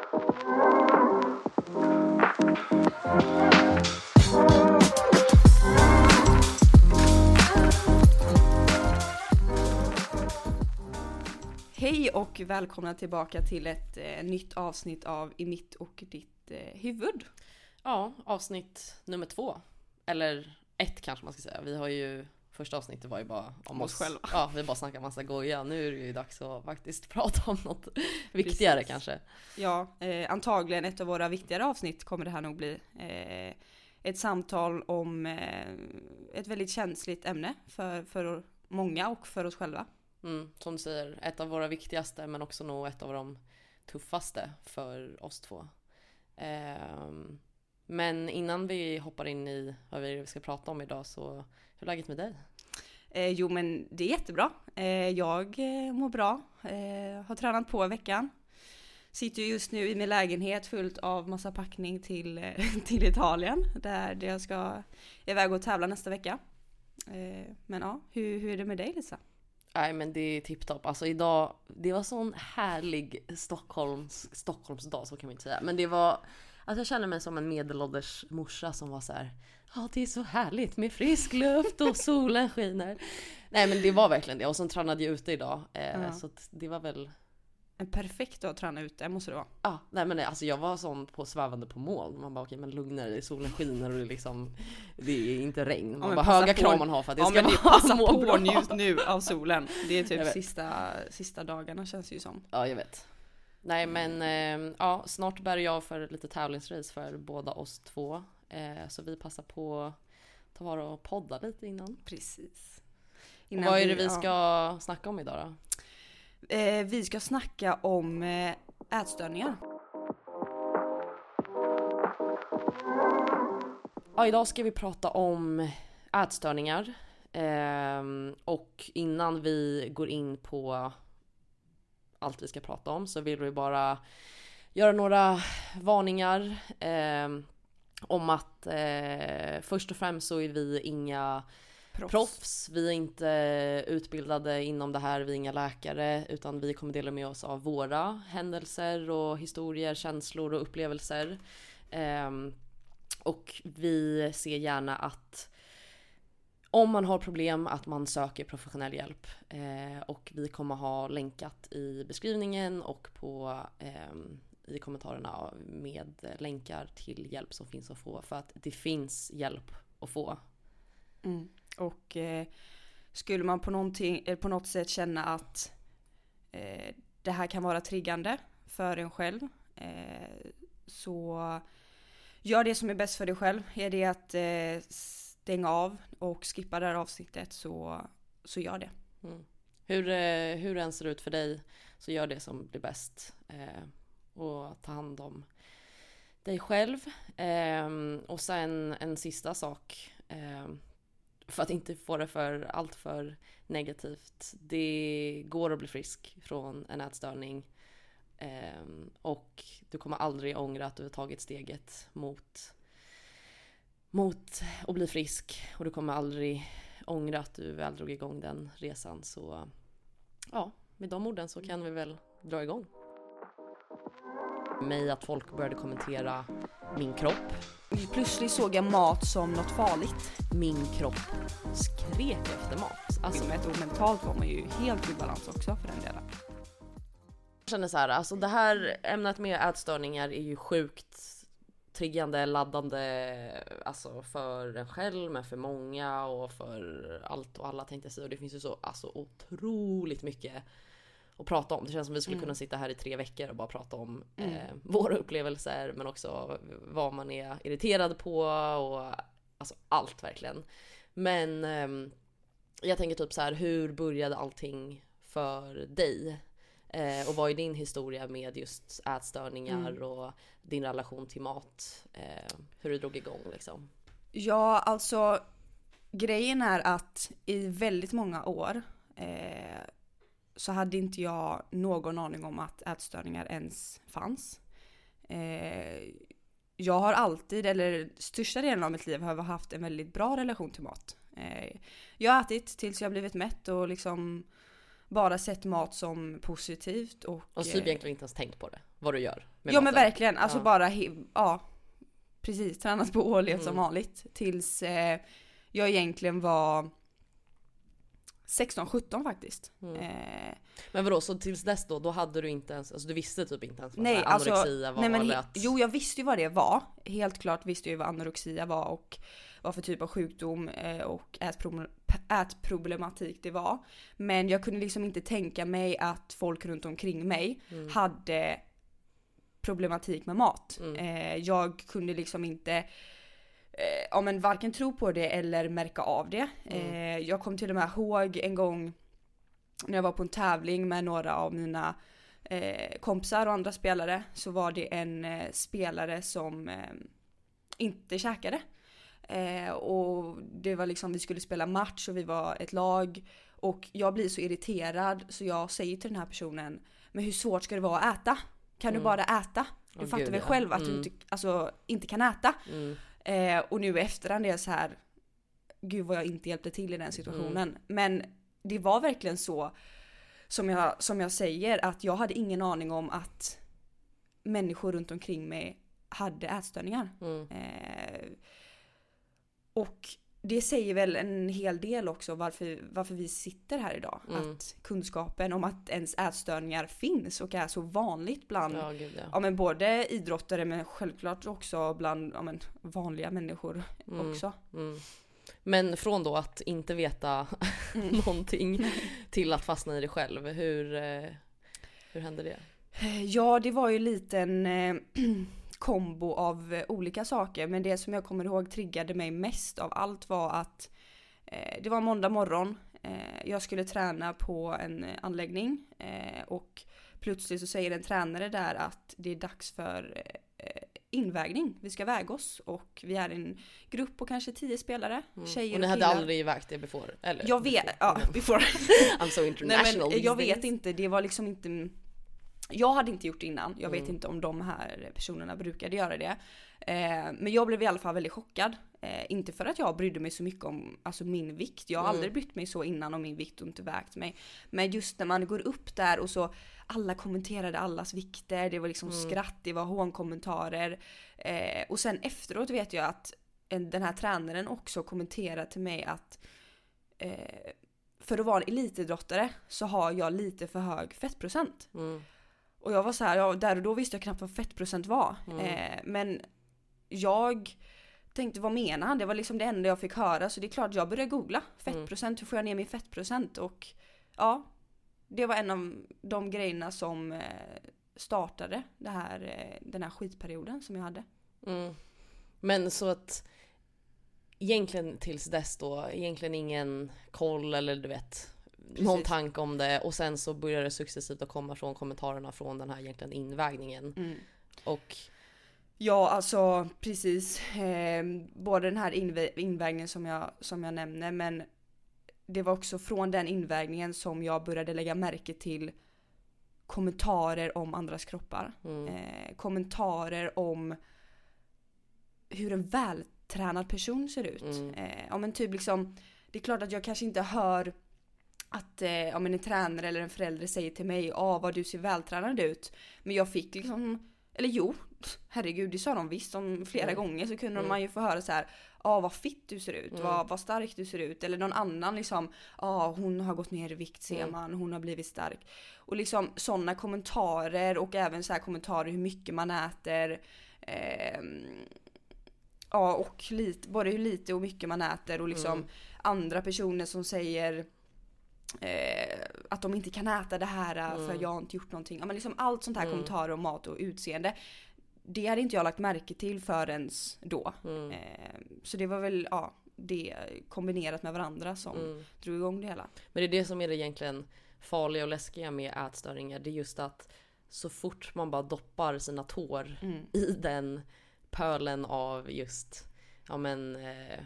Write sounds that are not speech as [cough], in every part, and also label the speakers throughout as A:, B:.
A: Hej och välkomna tillbaka till ett eh, nytt avsnitt av I mitt och ditt eh, huvud.
B: Ja, avsnitt nummer två. Eller ett kanske man ska säga. Vi har ju Första avsnittet var ju bara om
A: Oss själva. [laughs]
B: Ja, vi bara snackade massa goja. Nu är det ju dags att faktiskt [laughs] prata om något viktigare
A: Precis.
B: kanske.
A: Ja, eh, antagligen ett av våra viktigare avsnitt kommer det här nog bli. Eh, ett samtal om eh, ett väldigt känsligt ämne för, för många och för oss själva.
B: Mm, som du säger, ett av våra viktigaste men också nog ett av de tuffaste för oss två. Ehm, men innan vi hoppar in i vad vi ska prata om idag så hur är läget med dig?
A: Eh, jo men det är jättebra. Eh, jag eh, mår bra, eh, har tränat på i veckan. Sitter just nu i min lägenhet fullt av massa packning till, eh, [laughs] till Italien där där jag ska iväg och tävla nästa vecka. Eh, men ja, hur, hur är det med dig Lisa?
B: Nej men det är tipptopp. Alltså idag, det var sån härlig Stockholms, Stockholmsdag så kan man inte säga. Men det var, alltså jag känner mig som en medelålders morsa som var så här. Ja det är så härligt med frisk luft och solen skiner. Nej men det var verkligen det och sen tränade jag ute idag. Eh,
A: Ja.
B: Så det var väl,
A: En perfekt att träna ute måste det vara.
B: ja nej men nej, alltså jag var sån på svävande på moln. Man bara okej men lugna dig, solen skiner och det är liksom, det är inte regn. Man
A: men
B: bara höga krav man har för att det
A: Ja
B: ska
A: men
B: vara [laughs]
A: passa på
B: bra.
A: njut nu av solen. Det är typ sista, sista dagarna känns det ju som.
B: Ja, jag vet. Nej, men eh, ja, snart bär jag för lite tävlingsrace för båda oss två. Eh, så vi passar på att ta vara och podda lite innan.
A: Precis.
B: Och vad är det vi
A: ja.
B: ska snacka om idag då?
A: Eh, vi ska snacka om eh, ätstörningar.
B: Ja, idag ska vi prata om ätstörningar. Ehm, och innan vi går in på allt vi ska prata om så vill vi bara göra några varningar ehm, om att eh, först och främst så är vi inga
A: Proffs.
B: proffs. Vi är inte utbildade inom det här, vi är inga läkare, utan vi kommer dela med oss av våra händelser och historier, känslor och upplevelser. Ehm, och vi ser gärna att om man har problem att man söker professionell hjälp. Eh, och vi kommer ha länkat i beskrivningen och på ehm, i kommentarerna med länkar till hjälp som finns att få för att det finns hjälp att få.
A: Mm. Och eh, skulle man på, någonting, eh, på något sätt känna att eh, det här kan vara triggande för en själv eh, så gör det som är bäst för dig själv. Är det att eh, stänga av och skippa det här avsnittet så, så gör det.
B: Mm. Hur, eh, hur det än ser ut för dig så gör det som blir bäst. Och ta hand om dig själv. Eh, och sen en sista sak. Eh, för att inte få det för allt för negativt. Det går att bli frisk från en ätstörning. Eh, och du kommer aldrig ångra att du har tagit steget mot, mot att bli frisk. Och du kommer aldrig ångra att du väl drog igång den resan. Så ja, med de orden så kan vi väl dra igång. Mig att folk började kommentera min kropp.
A: Plötsligt såg jag mat som något farligt.
B: Min kropp skrek efter mat. Alltså,
A: med ett och mentalt var man ju helt ur balans också för den delen.
B: jag känner så här, alltså det här ämnet med ätstörningar är ju sjukt triggande, laddande, alltså för en själv, men för många och för allt och alla tänkte jag säga. Och det finns ju så alltså, otroligt mycket att prata om. Det känns som vi skulle
A: Mm.
B: kunna sitta här i tre veckor och bara prata om
A: Mm.
B: eh, [laughs] våra upplevelser, men också vad man är irriterad på och alltså allt verkligen. Men ehm, jag tänker typ så här, hur började allting för dig? Eh, och vad är din historia med just ätstörningar
A: Mm.
B: och din relation till mat? Eh, hur du drog igång liksom.
A: Ja, alltså grejen är att i väldigt många år eh, så hade inte jag någon aning om att ätstörningar ens fanns. Eh, jag har alltid, eller största delen av mitt liv har haft en väldigt bra relation till mat. Eh, jag har ätit tills jag blivit mätt och liksom bara sett mat som positivt och...
B: Och typ
A: eh,
B: egentligen inte ens tänkt på det. vad du gör.
A: Ja men
B: maten.
A: verkligen, alltså
B: Ja.
A: bara, ja. Precis, tränat på och levt som
B: Mm.
A: vanligt. Tills eh, jag egentligen var 16-17 faktiskt.
B: Mm.
A: Eh,
B: Men vadå, så tills dess då, då hade du inte ens, alltså du visste typ inte ens vad
A: Nej, alltså,
B: anorexia var
A: nej, men
B: att...
A: Jo jag visste ju vad det var. Helt klart visste jag ju vad anorexia var och vad för typ av sjukdom eh, och ätproblem- ätproblematik det var. Men jag kunde liksom inte tänka mig att folk runt omkring mig
B: Mm.
A: hade problematik med mat.
B: Mm.
A: Eh, jag kunde liksom inte ja, men varken tro på det eller märka av det.
B: Mm.
A: Eh, jag kom till och med ihåg en gång när jag var på en tävling med några av mina eh, kompisar och andra spelare så var det en eh, spelare som eh, inte käkade. Eh, och det var liksom, vi skulle spela match och vi var ett lag. Och jag blir så irriterad så jag säger till den här personen Men hur svårt ska det vara att äta? Kan du
B: Mm.
A: bara äta? Du
B: Åh,
A: fattar väl själv att
B: Mm.
A: du inte, alltså, inte kan äta?
B: Mm.
A: Eh, och nu i efterhand är jag så här Gud vad jag inte hjälpte till i den situationen.
B: Mm.
A: Men det var verkligen så som jag, som jag säger att jag hade ingen aning om att människor runt omkring mig hade ätstörningar.
B: Mm.
A: Eh, och det säger väl en hel del också varför, varför vi sitter här idag.
B: Mm.
A: Att kunskapen om att ens ätstörningar finns och är så vanligt bland
B: Ja, gud ja.
A: ja, men både idrottare men självklart också bland ja, men, vanliga människor
B: Mm.
A: också.
B: Mm. Men från då att inte veta [laughs]
A: Mm.
B: någonting [laughs] till att fastna i det själv, hur, eh, hur hände det?
A: Ja, det var ju lite en eh, [clears throat] kombo av eh, olika saker. Men det som jag kommer ihåg triggade mig mest av allt var att eh, det var måndag morgon. Eh, jag skulle träna på en eh, anläggning eh, och plötsligt så säger en tränare där att det är dags för eh, invägning. Vi ska väga oss och vi är en grupp på kanske tio spelare.
B: Mm.
A: Tjejer
B: och ni
A: och
B: hade aldrig vägt det before? Eller?
A: Jag vet, ja, [laughs] before.
B: I'm so
A: Nej
B: international
A: men
B: these
A: jag vet inte, det var liksom inte Jag hade inte gjort det innan, jag vet
B: Mm.
A: inte om de här personerna brukade göra det. Eh, men jag blev i alla fall väldigt chockad. Eh, inte för att jag brydde mig så mycket om alltså, min vikt, jag har
B: Mm.
A: aldrig brytt mig så innan om min vikt och inte vägt mig. Men just när man går upp där och så alla kommenterade allas vikter, det var liksom
B: Mm.
A: skratt, det var hånkommentarer. Eh, och sen efteråt vet jag att en, den här tränaren också kommenterade till mig att eh, för att vara en elitidrottare så har jag lite för hög fettprocent.
B: Mm.
A: Och jag var så här, ja, där och då visste jag knappt vad fettprocent var.
B: Mm.
A: Eh, men jag tänkte vad menar han? Det var liksom det enda jag fick höra så det är klart jag började googla fettprocent, hur får jag ner min fettprocent? Och ja, det var en av de grejerna som eh, startade det här, eh, den här skitperioden som jag hade.
B: Mm. Men så att egentligen tills dess då, egentligen ingen koll eller du vet någon
A: Precis.
B: tanke om det och sen så börjar det successivt att komma från kommentarerna från den här egentligen invägningen.
A: Mm.
B: Och
A: Ja, alltså precis. Eh, både den här inv- invägningen som jag, som jag nämner, men det var också från den invägningen som jag började lägga märke till kommentarer om andras kroppar.
B: mm,
A: Eh, kommentarer om hur en vältränad person ser ut.
B: Mm.
A: Eh, ja men typ liksom, det är klart att jag kanske inte hör att eh, ja, men en tränare eller en förälder säger till mig ja vad du ser vältränad ut. Men jag fick liksom, eller jo, herregud det sa de visst om flera
B: Mm.
A: gånger så kunde
B: Mm.
A: man ju få höra så här ja vad fitt du ser ut,
B: Mm.
A: vad, vad stark du ser ut. Eller någon annan liksom, ja hon har gått ner i vikt ser man, hon har blivit stark. Och liksom sådana kommentarer och även så här kommentarer hur mycket man äter. ehm, ja och lite, både hur lite och mycket man äter och liksom andra personer som säger eh, att de inte kan äta det här eh, för
B: Mm.
A: jag har inte gjort någonting. Ja, men liksom allt sånt här
B: Mm.
A: kommentarer om mat och utseende. Det hade inte jag lagt märke till förrän då.
B: mm,
A: Eh, så det var väl ja, det kombinerat med varandra som
B: mm.
A: drog igång det hela.
B: Men det är det som är det egentligen farliga och läskiga med ätstörningar. Det är just att så fort man bara doppar sina tår
A: Mm.
B: i den pölen av just ja men eh,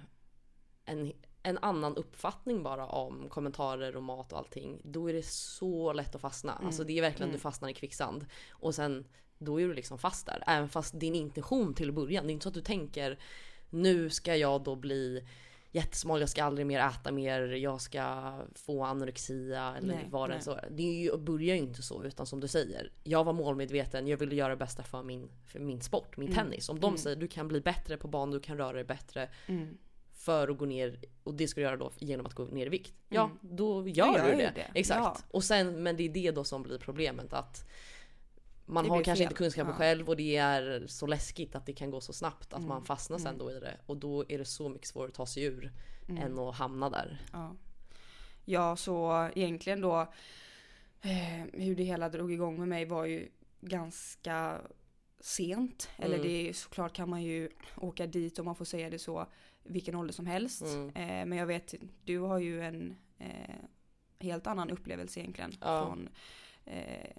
B: en, en annan uppfattning bara om kommentarer och mat och allting. Då är det så lätt att fastna.
A: Mm.
B: Alltså det är verkligen
A: Mm.
B: du fastnar i kvicksand. Och sen då är du liksom fast där. Även fast din intention till början, det är inte så att du tänker nu ska jag då bli jättesmal, jag ska aldrig mer äta mer, jag ska få anorexia eller
A: Nej,
B: vad det så. Det börjar ju inte så utan som du säger. Jag var målmedveten, jag ville göra det bästa för min, för min sport, min
A: Mm,
B: tennis. Om de
A: mm.
B: säger du kan bli bättre på banan, du kan röra dig bättre
A: Mm.
B: För att gå ner och det ska du göra då genom att gå ner i vikt. Ja,
A: Mm.
B: då gör
A: gör
B: du det.
A: det,
B: Exakt.
A: ja.
B: Och sen, men det är det då som blir problemet att man
A: Det
B: har kanske
A: fel.
B: inte kunskapen
A: Ja.
B: själv och det är så läskigt att det kan gå så snabbt att
A: Mm,
B: man fastnar sen
A: mm.
B: då i det. Och då är det så mycket svårare att ta sig ur
A: Mm.
B: än att hamna där.
A: Ja. ja, så egentligen då eh, hur det hela drog igång med mig var ju ganska sent. Eller
B: Mm.
A: det är såklart kan man ju åka dit om man får säga det så vilken ålder som helst.
B: Mm.
A: Eh, men jag vet, du har ju en eh, helt annan upplevelse egentligen
B: Ja.
A: från eh,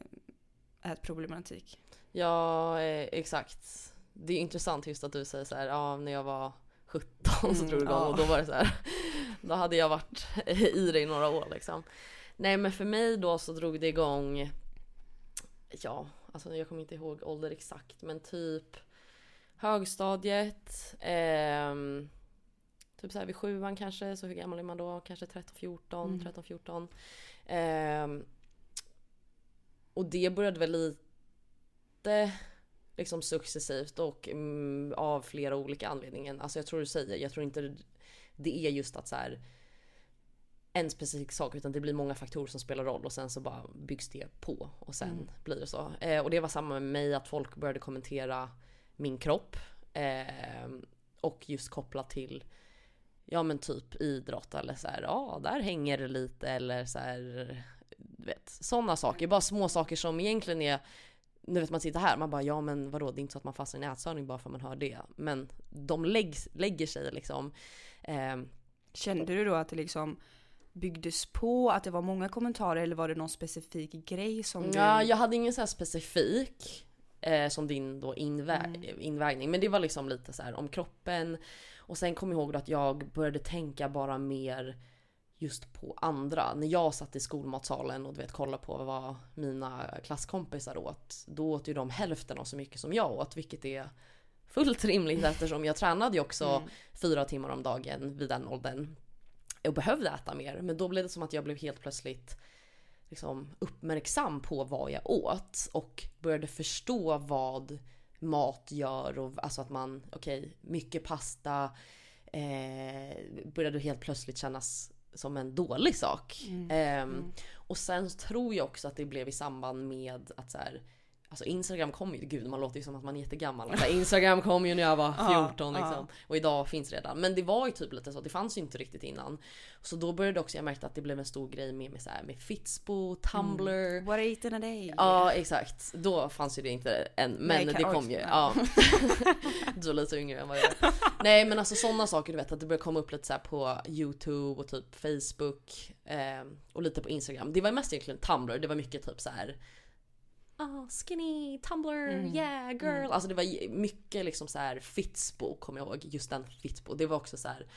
A: ätproblematik.
B: Ja, eh, exakt. Det är intressant just att du säger så här, ja när jag var 17 så
A: Mm,
B: drog igång
A: ja.
B: och då var det så här, då hade jag varit [laughs] i det i några år liksom. Nej men för mig då så drog det igång, ja, alltså jag kommer inte ihåg ålder exakt men typ högstadiet, ehm, typ så här vid sjuan kanske, så hur gammal är man då? Kanske 13, 14,
A: Mm.
B: 13, 14. Ehm, och det började väl lite liksom successivt och mm, av flera olika anledningar. Alltså jag tror du säger, jag tror inte det är just att så här en specifik sak utan det blir många faktorer som spelar roll och sen så bara byggs det på och sen
A: Mm.
B: blir det så. Eh, och det var samma med mig att folk började kommentera min kropp eh, och just kopplat till ja men typ idrott eller så här, ja där hänger det lite eller så här, vet sådana saker, bara små saker som egentligen är nu vet man sitter här, man bara ja men vadå det är inte så att man fastnar i en ätstörning bara för att man hör det. Men de läggs, lägger sig liksom. Eh,
A: Kände du då att det liksom byggdes på, att det var många kommentarer eller var det någon specifik grej som du...
B: Ja, jag hade ingen så specifik eh, som din då invä-
A: Mm.
B: invägning. Men det var liksom lite så här om kroppen. Och sen kom jag ihåg att jag började tänka bara mer just på andra. När jag satt i skolmatsalen och du vet kollade på vad mina klasskompisar åt. Då åt ju de hälften av så mycket som jag åt, vilket är fullt rimligt [laughs] eftersom jag tränade ju också
A: Mm.
B: fyra timmar om dagen vid den åldern. Och behövde äta mer. Men då blev det som att jag blev helt plötsligt liksom uppmärksam på vad jag åt och började förstå vad mat gör och alltså att man, okej, mycket pasta eh, började helt plötsligt kännas som en dålig sak.
A: Mm.
B: Ehm,
A: Mm.
B: och sen tror jag också att det blev i samband med att så här, Alltså Instagram kom ju, gud man låter ju som att man är jättegammal. Alltså, Instagram kom ju när jag var [laughs]
A: Ja,
B: 14 liksom. Och idag finns redan. Men det var ju typ lite så, det fanns ju inte riktigt innan. Så då började också, jag märkte att det blev en stor grej med, med, så här, med Fitspo, Tumblr.
A: What I eat in a day.
B: Ja exakt, då fanns ju det inte än. Men
A: Nej,
B: det kom ju.
A: ja. [laughs] [laughs]
B: Du är lite yngre än vad jag är. Nej men alltså sådana saker du vet att det började komma upp lite så på YouTube och typ Facebook. Eh, och lite på Instagram. Det var mest egentligen Tumblr, det var mycket typ så här. Ah, skinny, Tumblr,
A: Mm.
B: yeah girl.
A: Mm.
B: Alltså det var mycket liksom så här Fitspo kommer jag ihåg. Just den Fitspo. Det var också så här.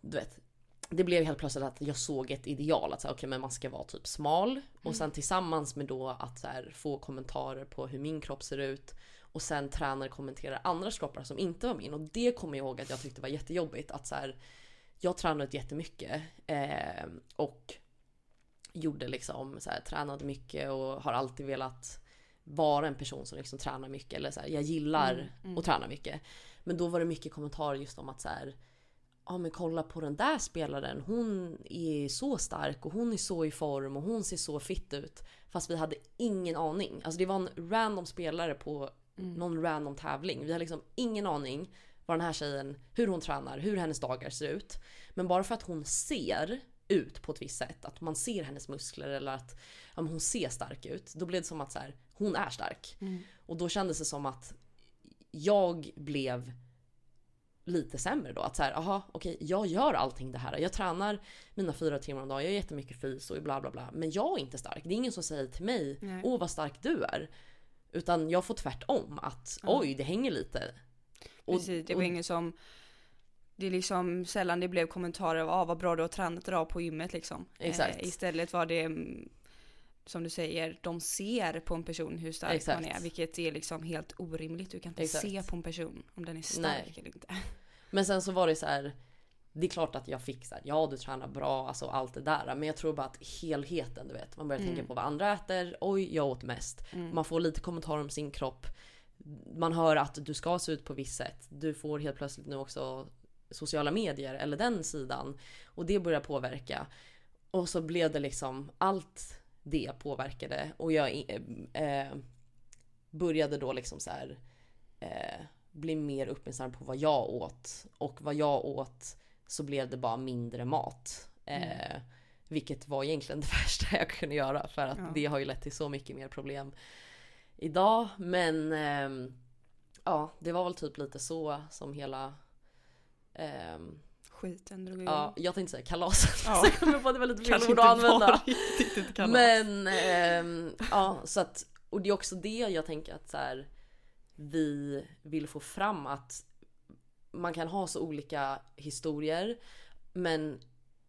B: Du vet. Det blev helt plötsligt att jag såg ett ideal att säga okej men man ska vara typ smal. Och sen tillsammans med då att så här, få kommentarer på hur min kropp ser ut. Och sen tränare kommenterar andras kroppar som inte var min. Och det kommer jag ihåg att jag tyckte var jättejobbigt. Att så här, jag tränade jättemycket. Eh, och gjorde liksom så här, tränade mycket och har alltid velat vara en person som liksom tränar mycket. Eller så här, jag gillar
A: Mm, mm.
B: att träna mycket. Men då var det mycket kommentarer just om att så här, ja men kolla på den där spelaren, hon är så stark och hon är så i form och hon ser så fit ut. Fast vi hade ingen aning. Alltså det var en random spelare på
A: Mm.
B: någon random tävling. Vi har liksom ingen aning vad den här tjejen, hur hon tränar, hur hennes dagar ser ut. Men bara för att hon ser ut på ett visst sätt, att man ser hennes muskler eller att ja, hon ser stark ut. Då blev det som att så här, hon är stark.
A: Mm.
B: Och då kändes det som att jag blev lite sämre då. Att så här, aha, okej, jag gör allting det här. Jag tränar mina fyra timmar om dagen, jag gör jättemycket fys och bla bla bla. Men jag är inte stark. Det är ingen som säger till mig,
A: Nej.
B: åh vad stark du är. Utan jag får tvärtom att,
A: Ja.
B: oj det hänger lite. Och-
A: Precis, det var
B: och-
A: ingen som... Det är liksom sällan det blev kommentarer av ah, vad bra du har tränat idag på gymmet liksom.
B: Exakt.
A: Eh, istället var det mm, som du säger, de ser på en person hur stark
B: Exakt.
A: man är. Vilket är liksom helt orimligt. Du kan inte
B: Exakt.
A: se på en person om den är stark
B: Nej.
A: eller inte. [laughs]
B: Men sen så var det så här. det är klart att jag fick såhär, ja du tränar bra, alltså allt det där. Men jag tror bara att helheten, du vet. Man börjar
A: Mm.
B: tänka på vad andra äter. Oj, jag åt mest. Man får lite kommentarer om sin kropp. Man hör att du ska se ut på visst sätt. Du får helt plötsligt nu också sociala medier eller den sidan. Och det börjar påverka. Och så blev det liksom allt det påverkade. Och jag eh, eh, började då liksom så här eh, bli mer uppmärksam på vad jag åt. Och vad jag åt så blev det bara mindre mat. Eh, Vilket var egentligen [laughs] det värsta jag kunde göra för att
A: Ja.
B: det har ju lett till så mycket mer problem idag. Men ehm, ja, det var väl typ lite så som hela ehm,
A: Skiten drog igång.
B: Ja, jag tänkte säga kalaset.
A: Ja.
B: Så [laughs] jag kommer på att det var lite fel ord att använda. Men ehm, ja, så att och det är också det jag tänker att så här, vi vill få fram att man kan ha så olika historier, men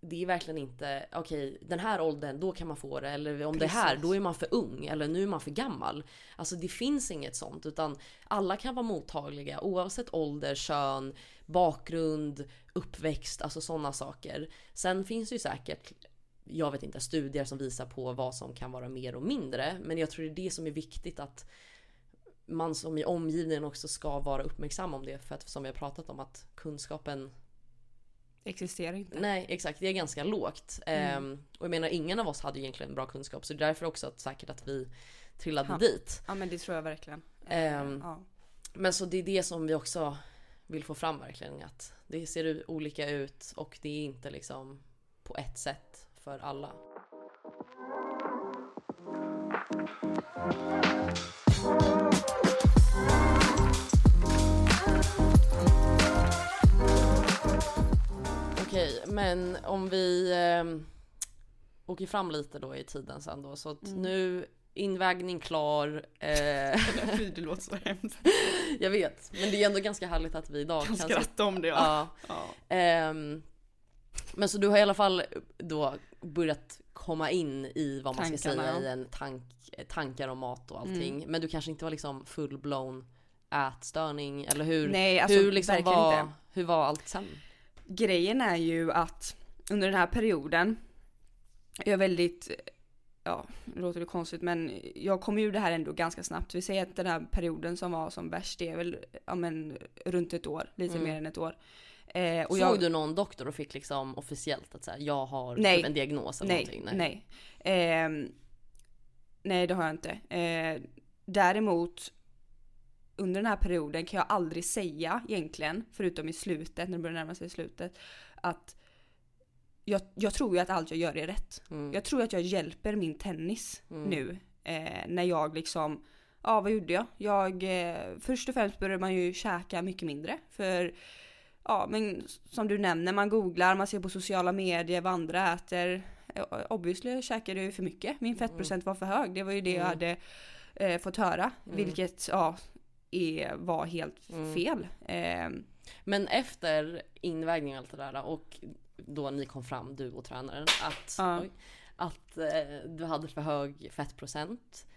B: det är verkligen inte okej, den här åldern då kan man få det eller om det här
A: Precis.
B: då är man för ung eller nu är man för gammal. Alltså det finns inget sånt utan alla kan vara mottagliga oavsett ålder, kön, bakgrund, uppväxt, alltså sådana saker. Sen finns det ju säkert jag vet inte, studier som visar på vad som kan vara mer och mindre. Men jag tror det är det som är viktigt att man som i omgivningen också ska vara uppmärksam om det. För att som vi har pratat om att kunskapen,
A: Existerar inte.
B: nej exakt, det är ganska lågt. Ehm, och jag menar ingen av oss hade egentligen bra kunskap. Så det är därför också att, säkert att vi trillade
A: Ja.
B: dit.
A: Ja men det tror jag verkligen.
B: Ehm,
A: ja.
B: Men så det är det som vi också vill få fram verkligen. Att det ser olika ut och det är inte liksom på ett sätt för alla. Okej, men om vi eh, åker fram lite då i tiden sen då. Så
A: Mm.
B: nu invägning klar. Eh, [laughs]
A: Fy det låter så hemskt. [laughs]
B: jag vet, men det är ändå ganska härligt att vi idag
A: Kan
B: kan
A: skratta om det ja.
B: Ja.
A: ja.
B: Ehm, men så du har i alla fall då börjat komma in i vad man ska
A: Tankarna,
B: säga
A: ja.
B: i en tank, tankar om mat och allting.
A: Mm.
B: Men du kanske inte var liksom full-blown ätstörning eller hur?
A: Nej alltså
B: hur liksom var,
A: inte.
B: hur var allt sen?
A: Grejen är ju att under den här perioden, jag är väldigt, ja, nu låter det konstigt men jag kom ur det här ändå ganska snabbt. Vi säger att den här perioden som var som värst, det är väl, ja men runt ett år, lite
B: Mm.
A: mer än ett år. Eh, och
B: Såg
A: jag,
B: du någon doktor och fick liksom officiellt att säga jag har
A: Nej.
B: typ en diagnos eller
A: nej,
B: någonting?
A: nej. Ehm, nej det har jag inte. Eh, däremot under den här perioden kan jag aldrig säga egentligen, förutom i slutet, när det börjar närma sig slutet, att jag, jag tror ju att allt jag gör är rätt.
B: Mm.
A: Jag tror att jag hjälper min tennis
B: Mm.
A: nu. Eh, när jag liksom, ja vad gjorde jag? Jag, eh, först och främst började man ju käka mycket mindre. För, ja men som du nämner, man googlar, man ser på sociala medier vad andra äter. Eh, Obviously käkade jag ju för mycket. Min fettprocent var för hög. Det var ju det jag
B: Mm.
A: hade eh, fått höra.
B: Mm.
A: Vilket, ja, är, var helt
B: Mm.
A: fel. Eh,
B: Men efter invägning och allt det där och då ni kom fram, du och tränaren, att,
A: Ja.
B: oj, att eh, du hade för hög fettprocent.